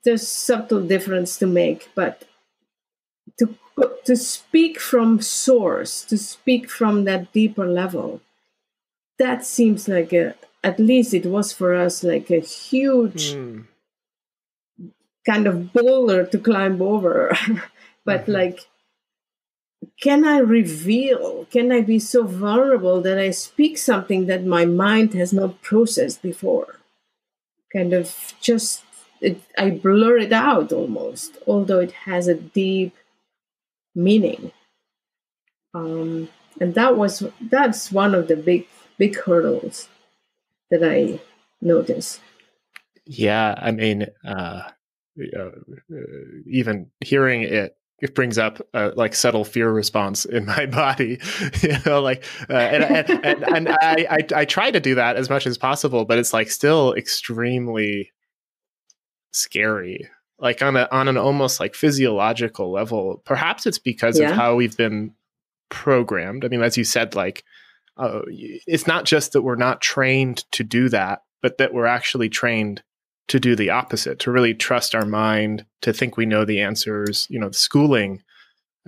there's subtle difference to make, but to to speak from source, to speak from that deeper level, that seems like a at least it was for us like a huge mm kind of boulder to climb over. but mm-hmm. like, can I reveal? Can I be so vulnerable that I speak something that my mind has not processed before? Kind of just, it, I blur it out almost, although it has a deep meaning. Um, and that was that's one of the big big hurdles that I noticed. Yeah, I mean, uh, uh, even hearing it it brings up a like subtle fear response in my body you know like uh, and, and, and, and I, I, I try to do that as much as possible but it's like still extremely scary like on a on an almost like physiological level perhaps it's because yeah. of how we've been programmed i mean as you said like uh, it's not just that we're not trained to do that but that we're actually trained to do the opposite, to really trust our mind, to think we know the answers. You know, schooling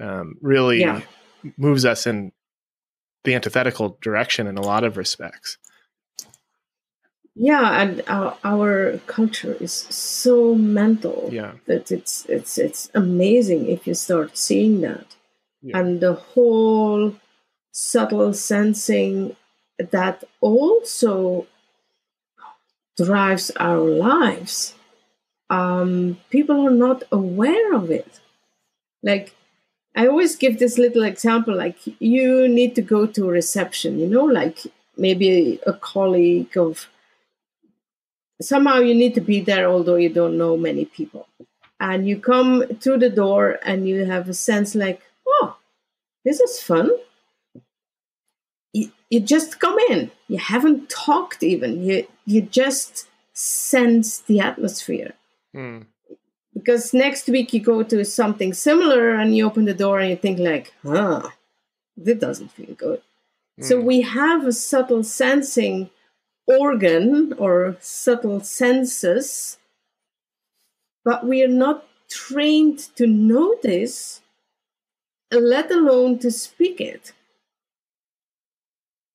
um, really Yeah. moves us in the antithetical direction in a lot of respects. Yeah, and our, our culture is so mental Yeah. that it's it's it's amazing if you start seeing that. Yeah. And the whole subtle sensing that also drives our lives. Um, people are not aware of it. Like I always give this little example like you need to go to a reception, you know, like maybe a colleague of somehow you need to be there although you don't know many people and you come through the door and you have a sense like oh this is fun you, you just come in you haven't talked even you you just sense the atmosphere Hmm. because next week you go to something similar and you open the door and you think like huh this doesn't feel good so Hmm. we have a subtle sensing organ or subtle senses, but we are not trained to notice, let alone to speak it.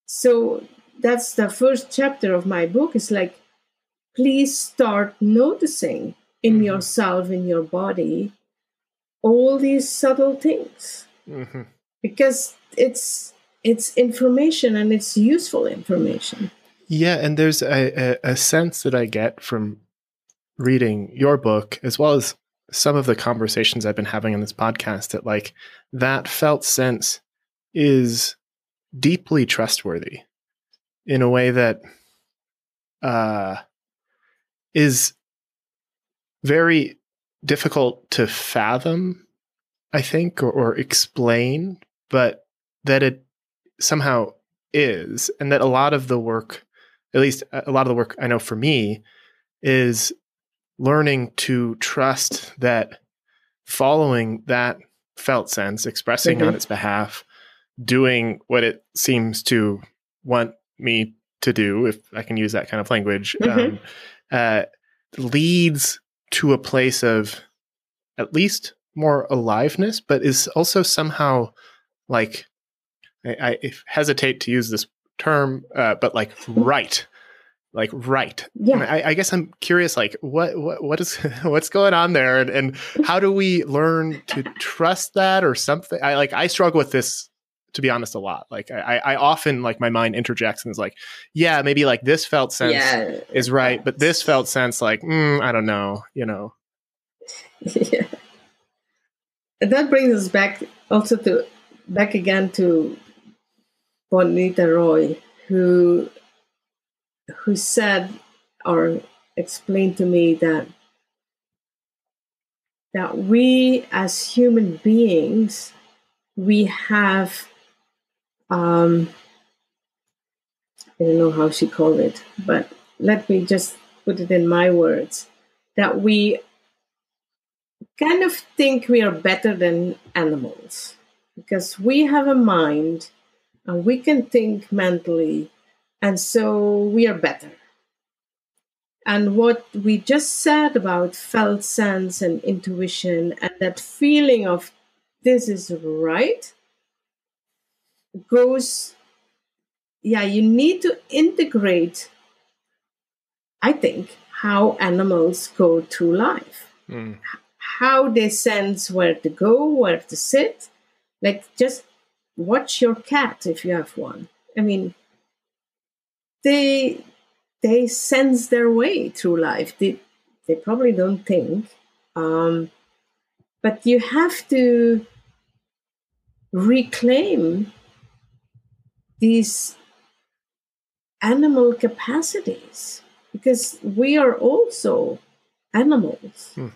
So that's the first chapter of my book. Is like, please start noticing in Mhm. yourself, in your body, all these subtle things Mhm. because it's it's information and it's useful information. Yeah, and there's a, a, a sense that I get from reading your book, as well as some of the conversations I've been having on this podcast, that like that felt sense is deeply trustworthy in a way that uh, is very difficult to fathom, I think, or, or explain, but that it somehow is, and that a lot of the work at least a lot of the work I know for me is learning to trust that following that felt sense, expressing on Mhm. its behalf, doing what it seems to want me to do, if I can use that kind of language, um, Mhm. uh, leads to a place of at least more aliveness, but is also somehow like I, I hesitate to use this term, uh, but like right, like right. Yeah. I, I guess I'm curious, like what what what is what's going on there, and, and how do we learn to trust that or something? I like I struggle with this to be honest a lot. Like I, I often like my mind interjects and is like, yeah, maybe like this felt sense yeah. is right, but this felt sense like mm, I don't know, you know. yeah. That brings us back also to back again to Bonnitta Roy, who who said or explained to me that that we as human beings we have um I don't know how she called it, but let me just put it in my words that we kind of think we are better than animals because we have a mind and we can think mentally, and so we are better. And what we just said about felt sense and intuition and that feeling of this is right goes, yeah, you need to integrate, I think, how animals go through life Mm. how they sense where to go, where to sit. Like just watch your cat if you have one. I mean, they they sense their way through life. They they probably don't think, um, but you have to reclaim these animal capacities because we are also animals. Hmm.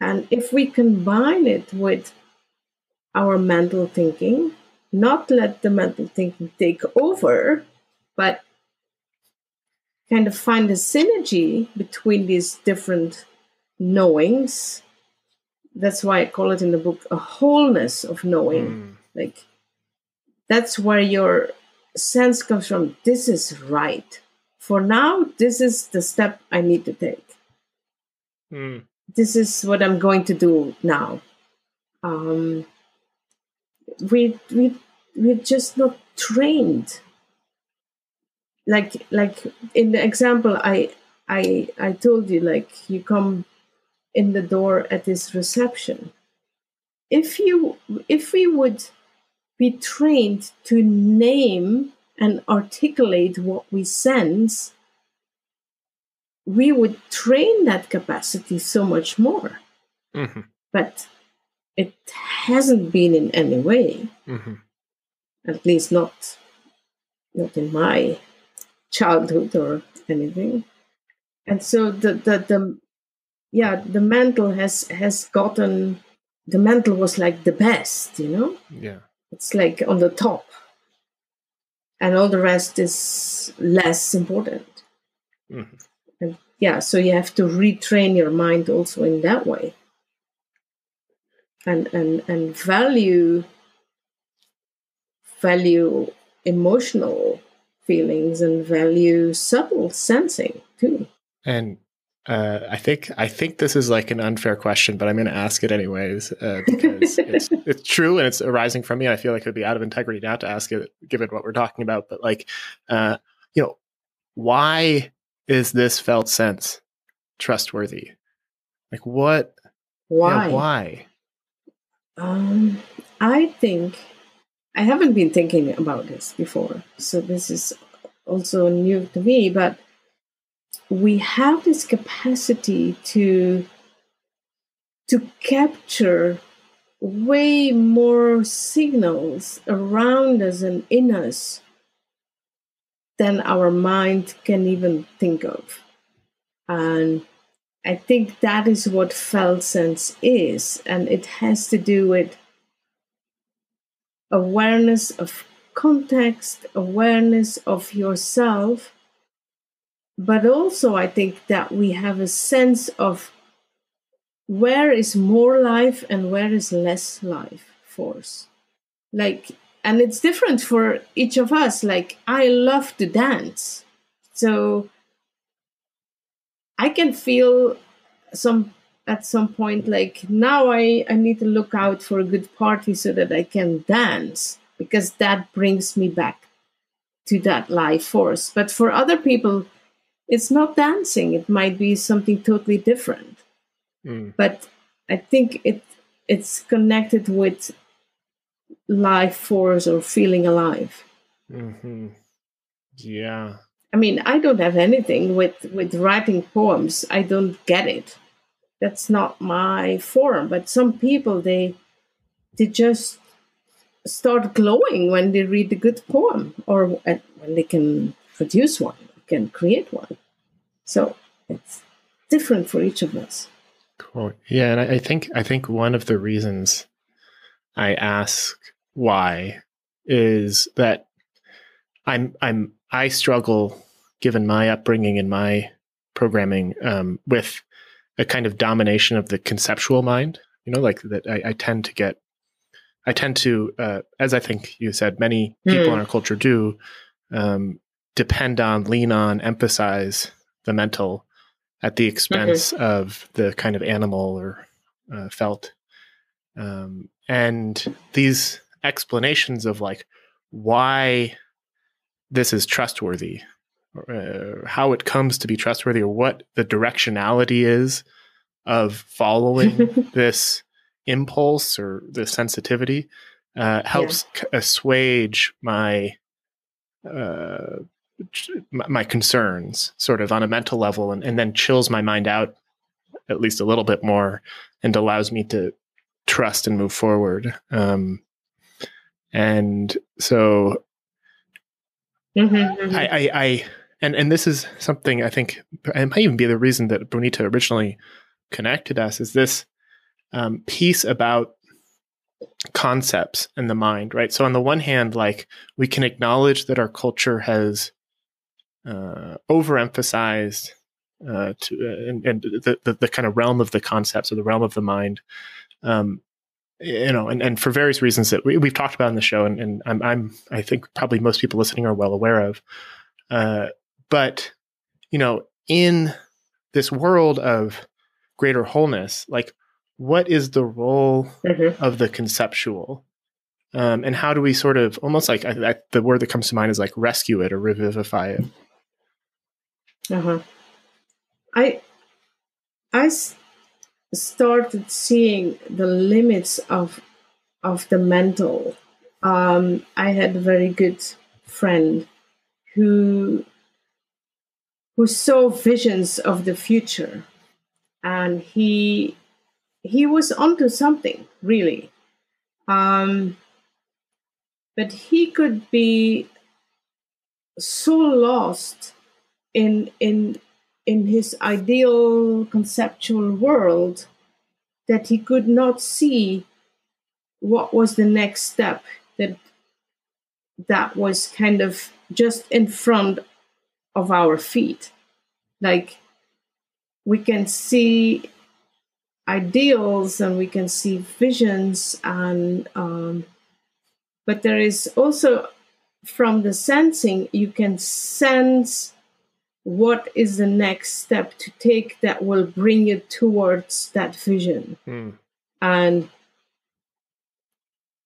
And if we combine it with our mental thinking, not let the mental thinking take over, but kind of find a synergy between these different knowings. That's why I call it in the book a wholeness of knowing. Mm. Like, that's where your sense comes from. This is right. For now, this is the step I need to take. Mm. This is what I'm going to do now. Um, we we we're just not trained. Like like in the example I I I told you, like you come in the door at this reception. If you if we would be trained to name and articulate what we sense, we would train that capacity so much more. Mm-hmm. But it hasn't been in any way, Mm-hmm. at least not not in my childhood or anything. And so the the, the yeah, the mental has has gotten the mental was like the best, you know? Yeah. It's like on the top. And all the rest is less important. Mm-hmm. And yeah, so you have to retrain your mind also in that way. And and and value value emotional feelings and value subtle sensing too. And uh, I think I think this is like an unfair question, but I'm going to ask it anyways uh, because it's it's true and it's arising from me. And I feel like it would be out of integrity not to ask it, given what we're talking about. But like, uh, you know, why is this felt sense trustworthy? Like, what? Why? yeah, why? Um, I think I haven't been thinking about this before, so this is also new to me. But we have this capacity to to capture way more signals around us and in us than our mind can even think of, and I think that is what felt sense is, and it has to do with awareness of context, awareness of yourself, but also I think that we have a sense of where is more life and where is less life force. Like, and it's different for each of us. Like, I love to dance. So I can feel some at some point like now I, I need to look out for a good party so that I can dance because that brings me back to that life force. But for other people, it's not dancing. It might be something totally different. Mm. But I think it it's connected with life force or feeling alive. hmm Yeah. I mean, I don't have anything with with writing poems. I don't get it. That's not my form. But some people they they just start glowing when they read a good poem or when they can produce one, can create one. So it's different for each of us. Cool. Yeah, and I, think I think one of the reasons I ask why is that I'm I'm I struggle, given my upbringing and my programming, um, with a kind of domination of the conceptual mind. You know, like that. I, I tend to get, I tend to, uh, as I think you said, many people Mm. in our culture do, um, depend on, lean on, emphasize the mental at the expense of the kind of animal or uh, felt. Um, and these explanations of like why this is trustworthy, or, uh, how it comes to be trustworthy, or what the directionality is of following this impulse or the sensitivity, uh, helps c- assuage my uh, my concerns sort of on a mental level and, and then chills my mind out at least a little bit more and allows me to trust and move forward um, and so Mhm, I, I, I and and this is something I think it might even be the reason that Bonnitta originally connected us is this um, piece about concepts and the mind, right? So on the one hand, like we can acknowledge that our culture has uh, overemphasized uh, to uh, and, and the, the the kind of realm of the concepts or the realm of the mind. Um, you know, and, and for various reasons that we, we've talked about in the show, and, and I'm, I'm, I think probably most people listening are well aware of. Uh, but, you know, in this world of greater wholeness, like what is the role Mhm. of the conceptual? Um, and how do we sort of almost like I, I, the word that comes to mind is like rescue it or revivify it? Uh-huh. I I s- started seeing the limits of of the mental. Um, I had a very good friend who who saw visions of the future, and he he was onto something really. Um, but he could be so lost in in in his ideal conceptual world that he could not see what was the next step that that was kind of just in front of our feet. Like we can see ideals and we can see visions and um, but there is also from the sensing you can sense what is the next step to take that will bring you towards that vision Hmm. and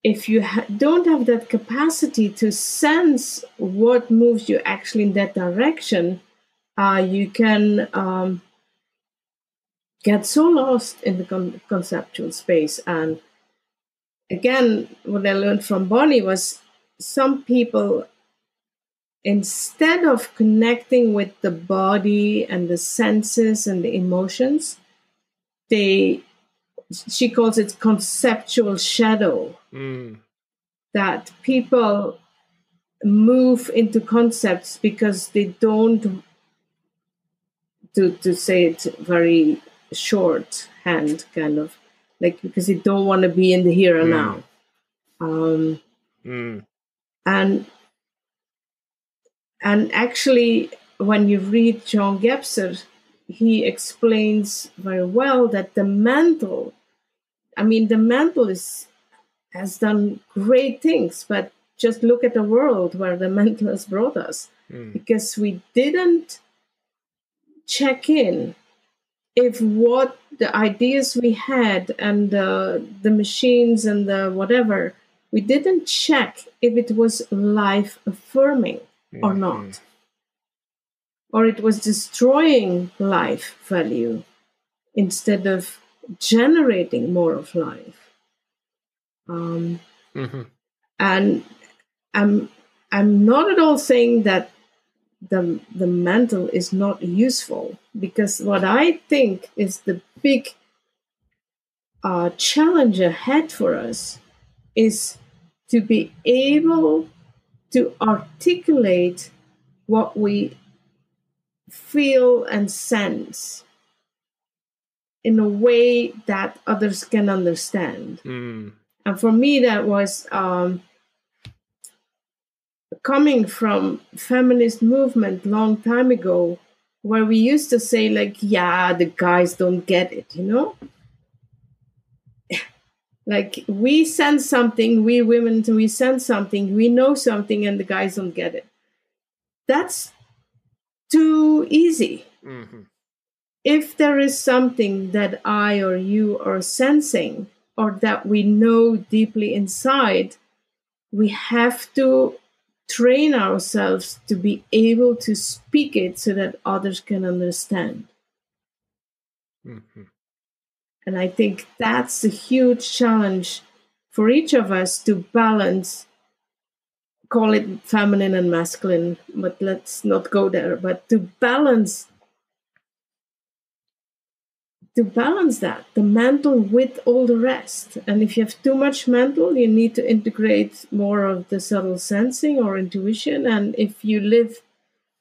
if you ha- don't have that capacity to sense what moves you actually in that direction uh, you can um, get so lost in the con- conceptual space and again what i learned from bonnie was some people instead of connecting with the body and the senses and the emotions they she calls it conceptual shadow Mm. that people move into concepts because they don't to to say it very shorthand kind of like because they don't want to be in the here and Mm. now um Mm. and and actually when you read jean gebser he explains very well that the mental i mean the mental is has done great things but just look at the world where the mental has brought us Mm. because we didn't check in if what the ideas we had and the, the machines and the whatever we didn't check if it was life affirming or not. or it was destroying life value instead of generating more of life. Um, Mhm. and i'm i'm not at all saying that the the mental is not useful because what i think is the big uh, challenge ahead for us is to be able to articulate what we feel and sense in a way that others can understand Mm. and for me that was um, coming from feminist movement long time ago where we used to say like yeah the guys don't get it you know like we sense something we women we sense something we know something and the guys don't get it that's too easy Mhm. if there is something that I or you are sensing or that we know deeply inside, we have to train ourselves to be able to speak it so that others can understand. Mhm. And I think that's a huge challenge for each of us to balance, call it feminine and masculine, but let's not go there, but to balance to balance that the mental with all the rest. And if you have too much mental you need to integrate more of the subtle sensing or intuition. And if you live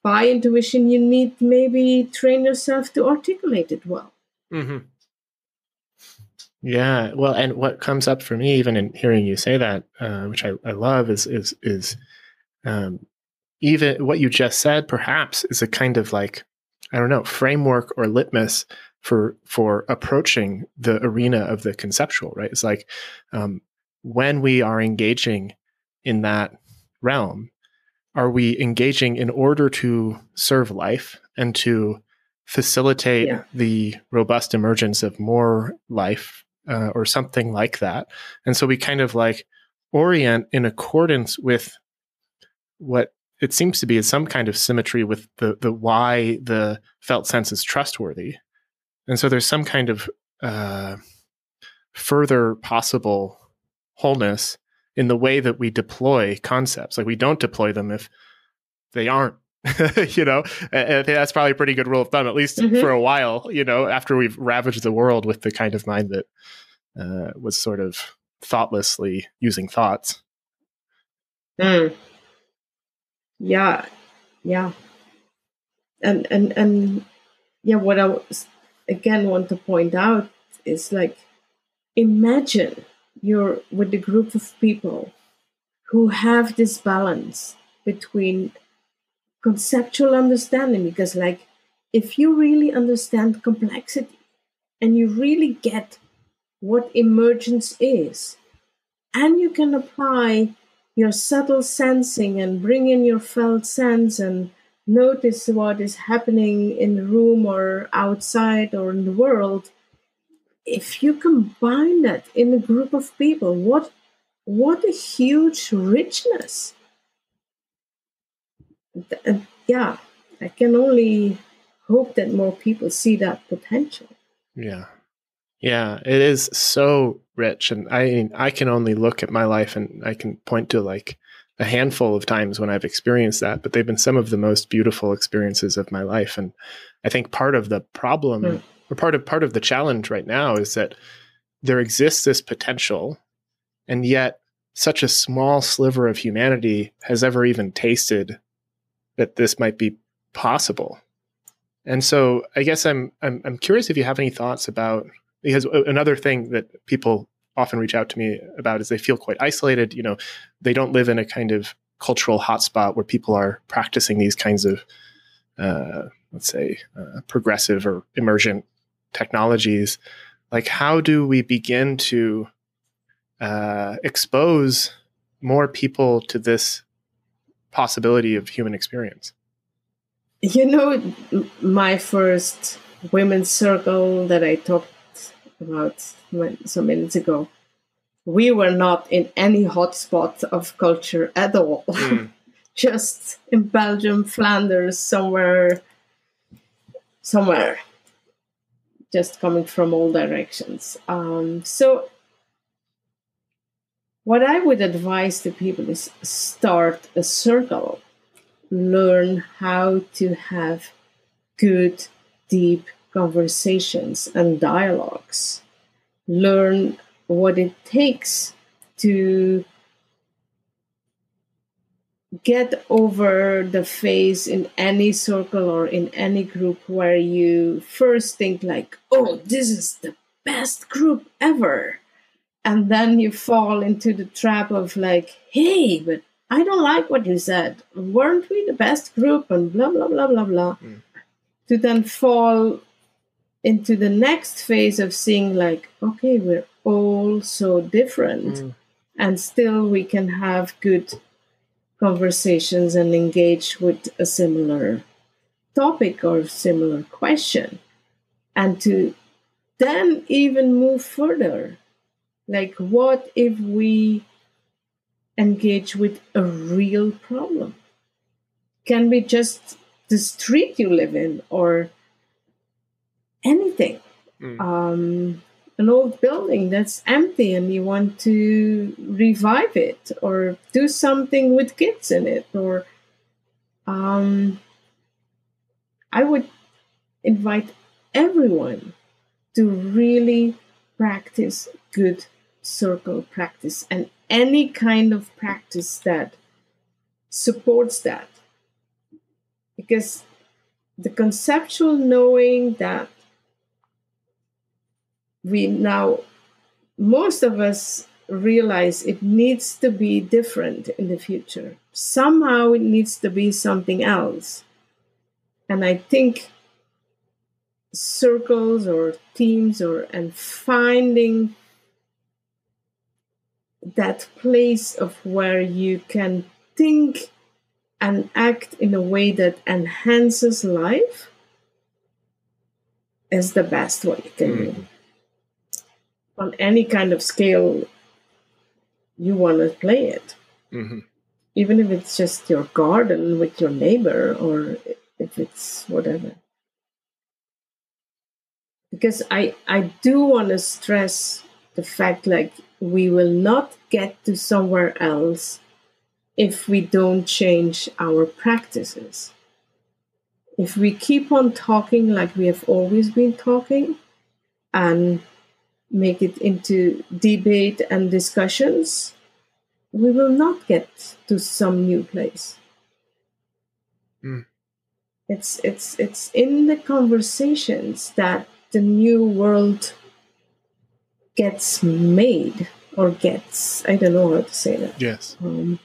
by intuition you need maybe train yourself to articulate it well. Hmm Yeah, well, and what comes up for me, even in hearing you say that, uh, which I, I love, is is is um, even what you just said. Perhaps is a kind of like I don't know framework or litmus for for approaching the arena of the conceptual. Right? It's like um, when we are engaging in that realm, are we engaging in order to serve life and to facilitate Yeah. the robust emergence of more life uh, or something like that. And so we kind of like orient in accordance with what it seems to be is some kind of symmetry with the the why the felt sense is trustworthy. And so there's some kind of uh, further possible wholeness in the way that we deploy concepts. Like we don't deploy them if they aren't. you know, And I think that's probably a pretty good rule of thumb, at least Mhm. for a while. You know, after we've ravaged the world with the kind of mind that uh, was sort of thoughtlessly using thoughts. Mm. Yeah, yeah, and and and yeah. What I was, again want to point out is like, imagine you're with a group of people who have this balance between conceptual understanding. Because, like, if you really understand complexity and you really get what emergence is, and you can apply your subtle sensing and bring in your felt sense and notice what is happening in the room or outside or in the world if you combine that in a group of people what what a huge richness Th- uh, yeah i can only hope that more people see that potential Yeah. Yeah, it is so rich and I I can only look at my life and I can point to like a handful of times when I've experienced that, but they've been some of the most beautiful experiences of my life and I think part of the problem Mm. or part of part of the challenge right now is that there exists this potential and yet such a small sliver of humanity has ever even tasted that this might be possible. And so I guess I'm I'm I'm curious if you have any thoughts about because another thing that people often reach out to me about is they feel quite isolated. You know, they don't live in a kind of cultural hotspot where people are practicing these kinds of, uh, let's say, uh, progressive or emergent technologies. Like, how do we begin to uh, expose more people to this possibility of human experience? You know, my first women's circle that I talked about some minutes ago, we were not in any hotspot of culture at all. Just in Belgium, Flanders, somewhere, somewhere, just coming from all directions. Um, so, what I would advise to people is start a circle learn how to have good, deep conversations and dialogues. Learn what it takes to get over the phase in any circle or in any group where you first think like oh this is the best group ever and then you fall into the trap of like hey but I don't like what you said. Weren't we the best group? And blah, blah, blah, blah, blah. Mm. To then fall into the next phase of seeing, like, okay, we're all so different. Mm. And still we can have good conversations and engage with a similar topic or similar question. And to then even move further. Like, what if we engage with a real problem? Can be just the street you live in or anything. Mm. Um, an old building that's empty and you want to revive it or do something with kids in it or um, I would invite everyone to really practice good circle practice and any kind of practice that supports that. Because the conceptual knowing that we now, most of us realize it needs to be different in the future. Somehow it needs to be something else. And I think circles or teams or and finding that place of where you can think and act in a way that enhances life is the best way you can do. On any kind of scale you want to play it. hmm Even if it's just your garden with your neighbor or if it's whatever. Because I, I do want to stress the fact like we will not get to somewhere else if we don't change our practices. If we keep on talking like we have always been talking and make it into debate and discussions, we will not get to some new place. Mm. It's it's it's in the conversations that the new world gets made or gets I don't know how to say that. Yes. Um,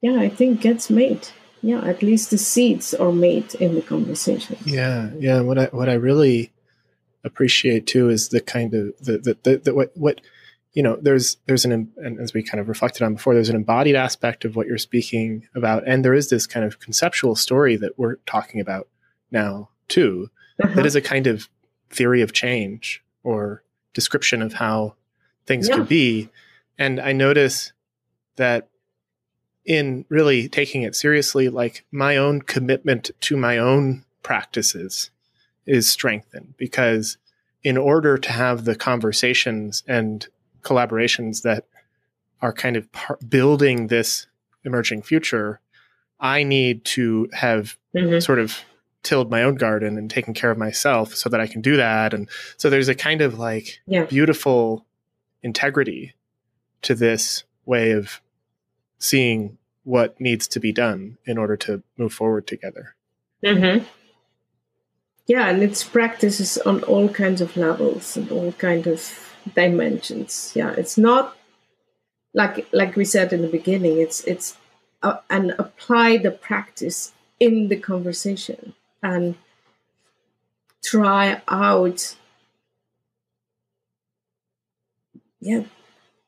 yeah, I think gets made. Yeah, at least the seeds are made in the conversation. Yeah, yeah. What I what I really appreciate too is the kind of the the, the, the what what you know there's there's an and as we kind of reflected on before there's an embodied aspect of what you're speaking about and there is this kind of conceptual story that we're talking about now too Uh-huh. that is a kind of theory of change or description of how things Yeah. could be and i notice that in really taking it seriously like my own commitment to my own practices is strengthened because in order to have the conversations and collaborations that are kind of par- building this emerging future i need to have Mhm. sort of tilled my own garden and taken care of myself so that I can do that. And so there's a kind of like Yeah. beautiful integrity to this way of seeing what needs to be done in order to move forward together. Mm-hmm. Yeah, and it's practices on all kinds of levels and all kind of dimensions. Yeah, it's not like like we said in the beginning. It's it's uh, and apply the practice in the conversation and try out. Yeah,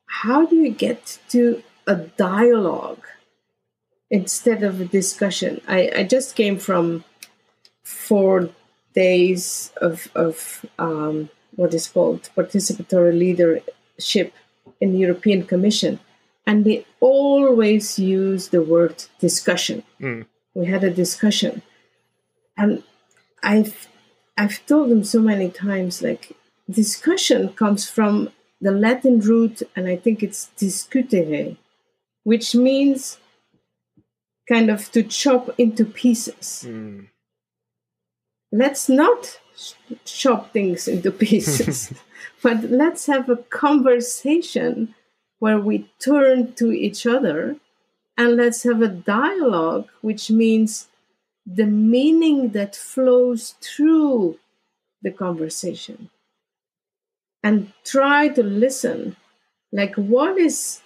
how do you get to a dialogue instead of a discussion? I I just came from four days of, of um, what is called participatory leadership in the European Commission. And they always use the word discussion. Mm. We had a discussion. And I've, I've told them so many times like, discussion comes from the Latin root, and I think it's discutere, which means kind of to chop into pieces Mm. let's not chop things into pieces, but let's have a conversation where we turn to each other and let's have a dialogue, which means the meaning that flows through the conversation. And try to listen like what is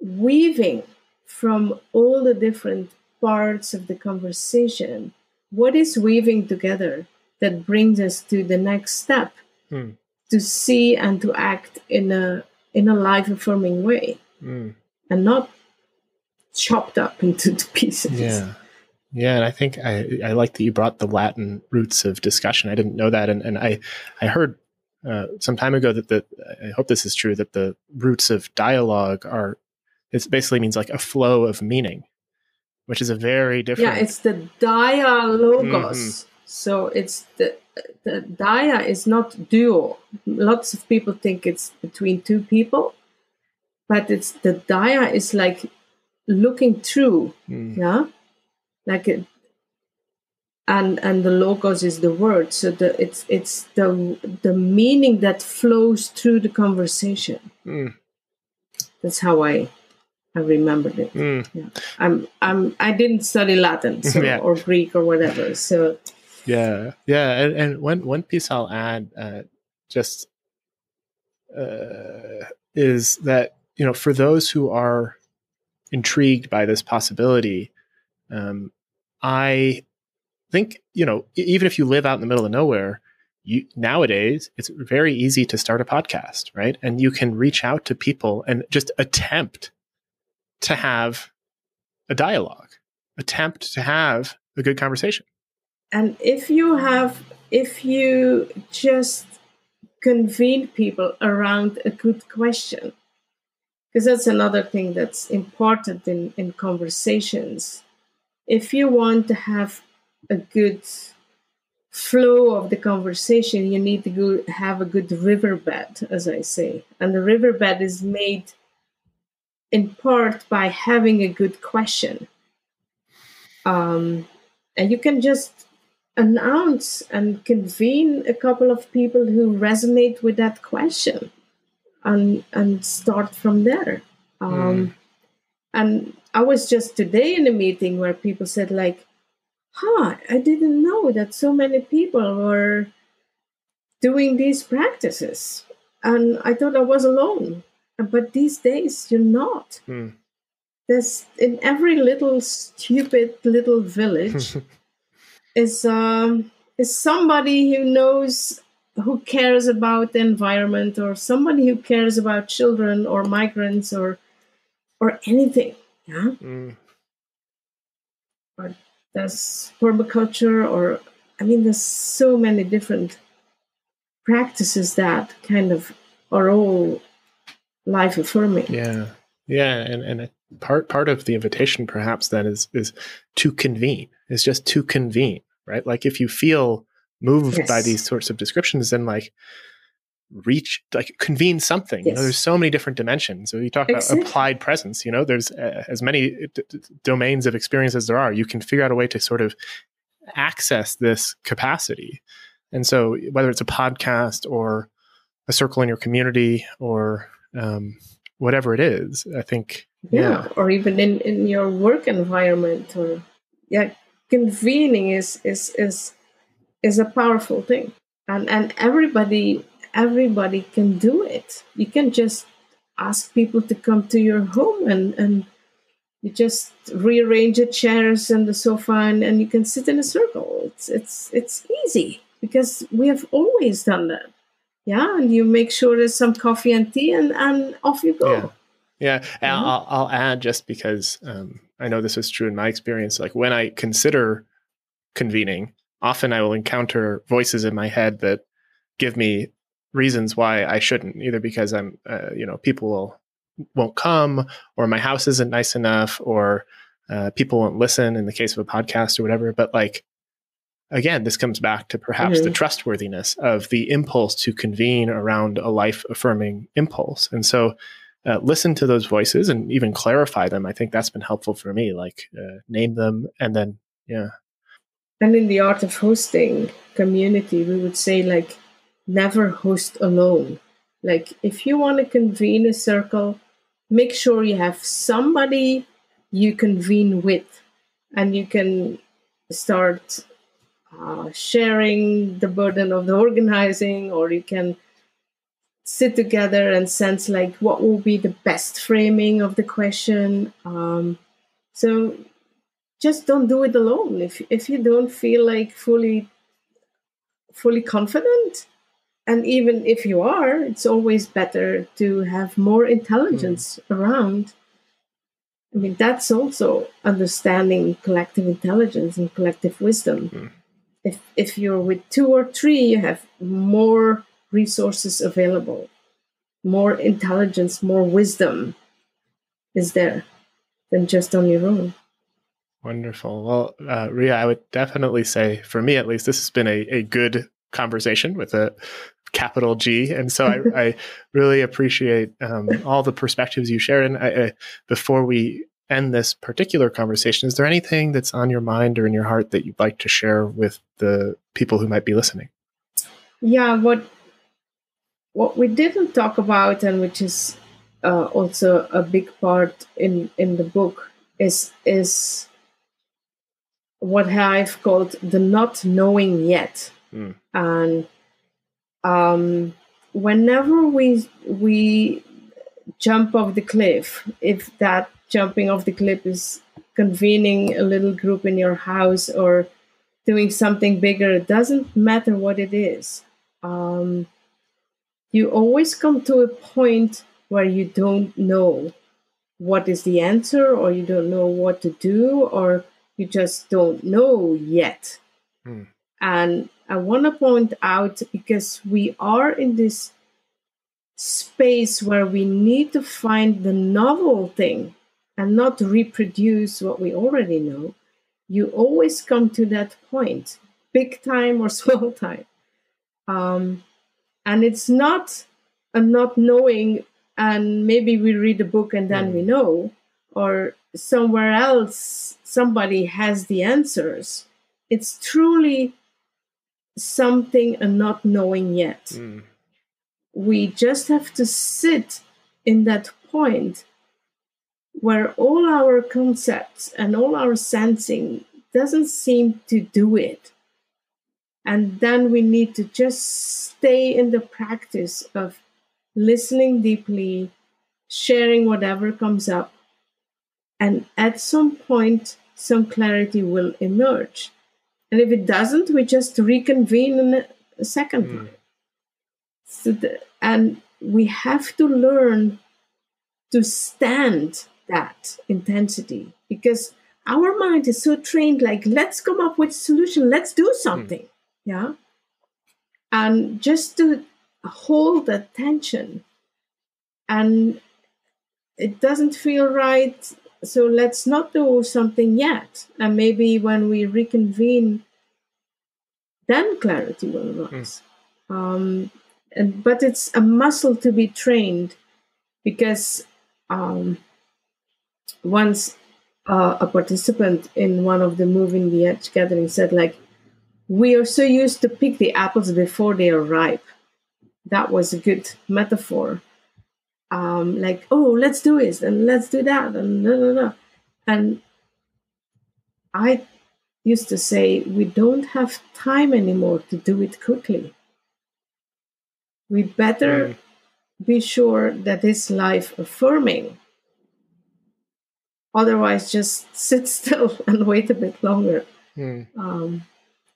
weaving from all the different parts of the conversation what is weaving together that brings us to the next step Hmm. to see and to act in a in a life affirming way Mm. and not chopped up into pieces Yeah. Yeah, and I think I, I like that you brought the Latin roots of discussion. I didn't know that, and, and I I heard uh, some time ago that the I hope this is true that the roots of dialogue are it basically means like a flow of meaning, which is a very different. yeah it's the dialogos Mhm. so it's the the dia is not duo lots of people think it's between two people but it's the dia is like looking through Mm, yeah like it and and the logos is the word. So the it's it's the the meaning that flows through the conversation. Mm, that's how i i remembered it. Mm. yeah. I'm i'm i didn't study latin so, Yeah. or greek or whatever so. Yeah, yeah, and, and one one piece I'll add, uh, just uh, is that you know for those who are intrigued by this possibility, um, I think you know even if you live out in the middle of nowhere, you nowadays it's very easy to start a podcast, right? And you can reach out to people and just attempt to have a dialogue, attempt to have a good conversation and if you have if you just convene people around a good question because that's another thing that's important in, in conversations if you want to have a good flow of the conversation you need to go have a good riverbed as i say. And the riverbed is made in part by having a good question. Um, and you can just announce and convene a couple of people who resonate with that question and and start from there. Um, mm. and i was just today in a meeting where people said like huh i didn't know that so many people were doing these practices and i thought i was alone. But these days you're not. Mm. there's in every little stupid little village is um, is somebody who knows who cares about the environment or somebody who cares about children or migrants or or anything yeah. Mm. or there's permaculture or i mean there's so many different practices that kind of are all life affirming. Yeah. Yeah and and part part of the invitation perhaps then is is to convene. Is just to convene right? Like if you feel moved yes. by these sorts of descriptions then like reach like convene something. Yes. you know there's so many different dimensions. So you talk exactly. about applied presence you know there's uh, as many d- d- domains of experience as there are you can figure out a way to sort of access this capacity. And so whether it's a podcast or a circle in your community or um, whatever it is i think yeah, yeah, or even in in your work environment or yeah convening is is is is a powerful thing. And and everybody everybody can do it you can just ask people to come to your home and and you just rearrange the chairs and the sofa and, and you can sit in a circle it's it's it's easy because we have always done that yeah and you make sure there's some coffee and tea and and off you go yeah. Yeah. I'll, I'll, add just because um, I know this is true in my experience. Like when I consider convening, often I will encounter voices in my head that give me reasons why I shouldn't, either because I'm, uh, you know, people will won't come, or my house isn't nice enough, or uh, people won't listen. In the case of a podcast or whatever, but like again, this comes back to perhaps mm-hmm. the trustworthiness of the impulse to convene around a life affirming impulse, and so uh, listen to those voices and even clarify them. I think that's been helpful for me. Like uh, name them and then yeah. And in the art of hosting community, we would say like never host alone. Like if you want to convene a circle, make sure you have somebody you convene with, and you can start uh, sharing the burden of the organizing, or you can sit together and sense like what will be the best framing of the question. Um, so just don't do it alone. If if you don't feel like fully fully confident, and even if you are, it's always better to have more intelligence mm. around. I mean, that's also understanding collective intelligence and collective wisdom. Mm. If if you're with two or three, you have more resources available, more intelligence, more wisdom is there than just on your own. Wonderful. Well, uh, Ria, I would definitely say, for me at least, this has been a, a good conversation with a capital G. And so I, I really appreciate um, all the perspectives you shared. And I, I, before we end this particular conversation, is there anything that's on your mind or in your heart that you'd like to share with the people who might be listening? Yeah, what what we didn't talk about, and which is uh, also a big part in in the book, is is what I've called the not knowing yet, mm. and um, whenever we we jump off the cliff, if that jumping off the cliff is convening a little group in your house or doing something bigger, it doesn't matter what it is. Um, you always come to a point where you don't know what is the answer or you don't know what to do or you just don't know yet Mm. And I want to point out because we are in this space where we need to find the novel thing and not reproduce what we already know, you always come to that point, big time or small time. Um, and it's not a not knowing, and maybe we read a book and then mm. we know, or somewhere else somebody has the answers. It's truly something and not knowing yet. Mm. We just have to sit in that point where all our concepts and all our sensing doesn't seem to do it. And then we need to just stay in the practice of listening deeply, sharing whatever comes up. And at some point, some clarity will emerge. And if it doesn't, we just reconvene in a second mm. time. So the, and we have to learn to stand that intensity because our mind is so trained like let's come up with a solution let's do something mm. yeah and just to hold that tension and it doesn't feel right so let's not do something yet. And maybe when we reconvene then clarity will arise. Mm. um, and, but it's a muscle to be trained because um, once uh, a participant in one of the moving the edge gatherings said like we are so used to pick the apples before they are ripe. That was a good metaphor um, like oh let's do this and let's do that and no no no and i used to say we don't have time anymore to do it quickly we better mm. be sure that it's life affirming otherwise just sit still and wait a bit longer mm. um,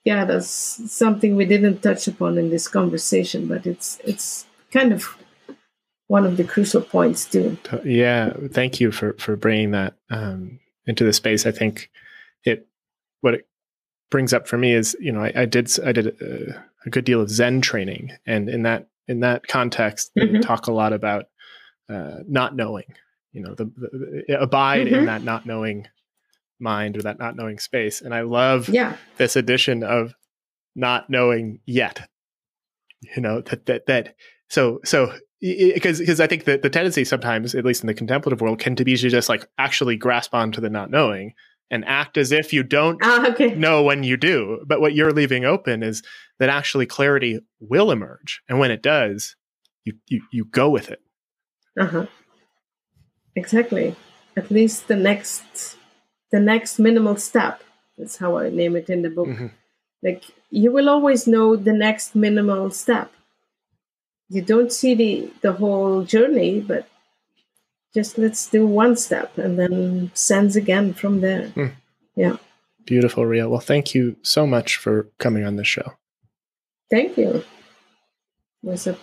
yeah that's something we didn't touch upon in this conversation but it's it's kind of one of the crucial points too yeah thank you for for bringing that um, into the space i think it what it brings up for me is you know i, I did i did a, a, good deal of zen training and in that in that context mm-hmm. talk a lot about uh, not knowing you know the, the abide mm-hmm. in that not knowing mind or that not knowing space and i love yeah. this addition of not knowing yet you know that that that so so because because i think that the tendency sometimes at least in the contemplative world can to be to just like actually grasp onto the not knowing and act as if you don't uh, okay. know when you do but what you're leaving open is that actually clarity will emerge and when it does you you, you go with it uh-huh Exactly. At least the next the next minimal step. That's how I name it in the book. Mm-hmm. Like you will always know the next minimal step. You don't see the the whole journey, but just let's do one step and then sends again from there. Mm. Yeah. Beautiful, Ria. Well, thank you so much for coming on the show. Thank you. It was an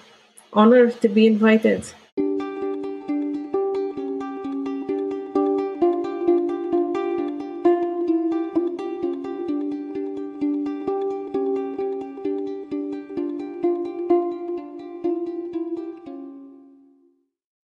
honor to be invited.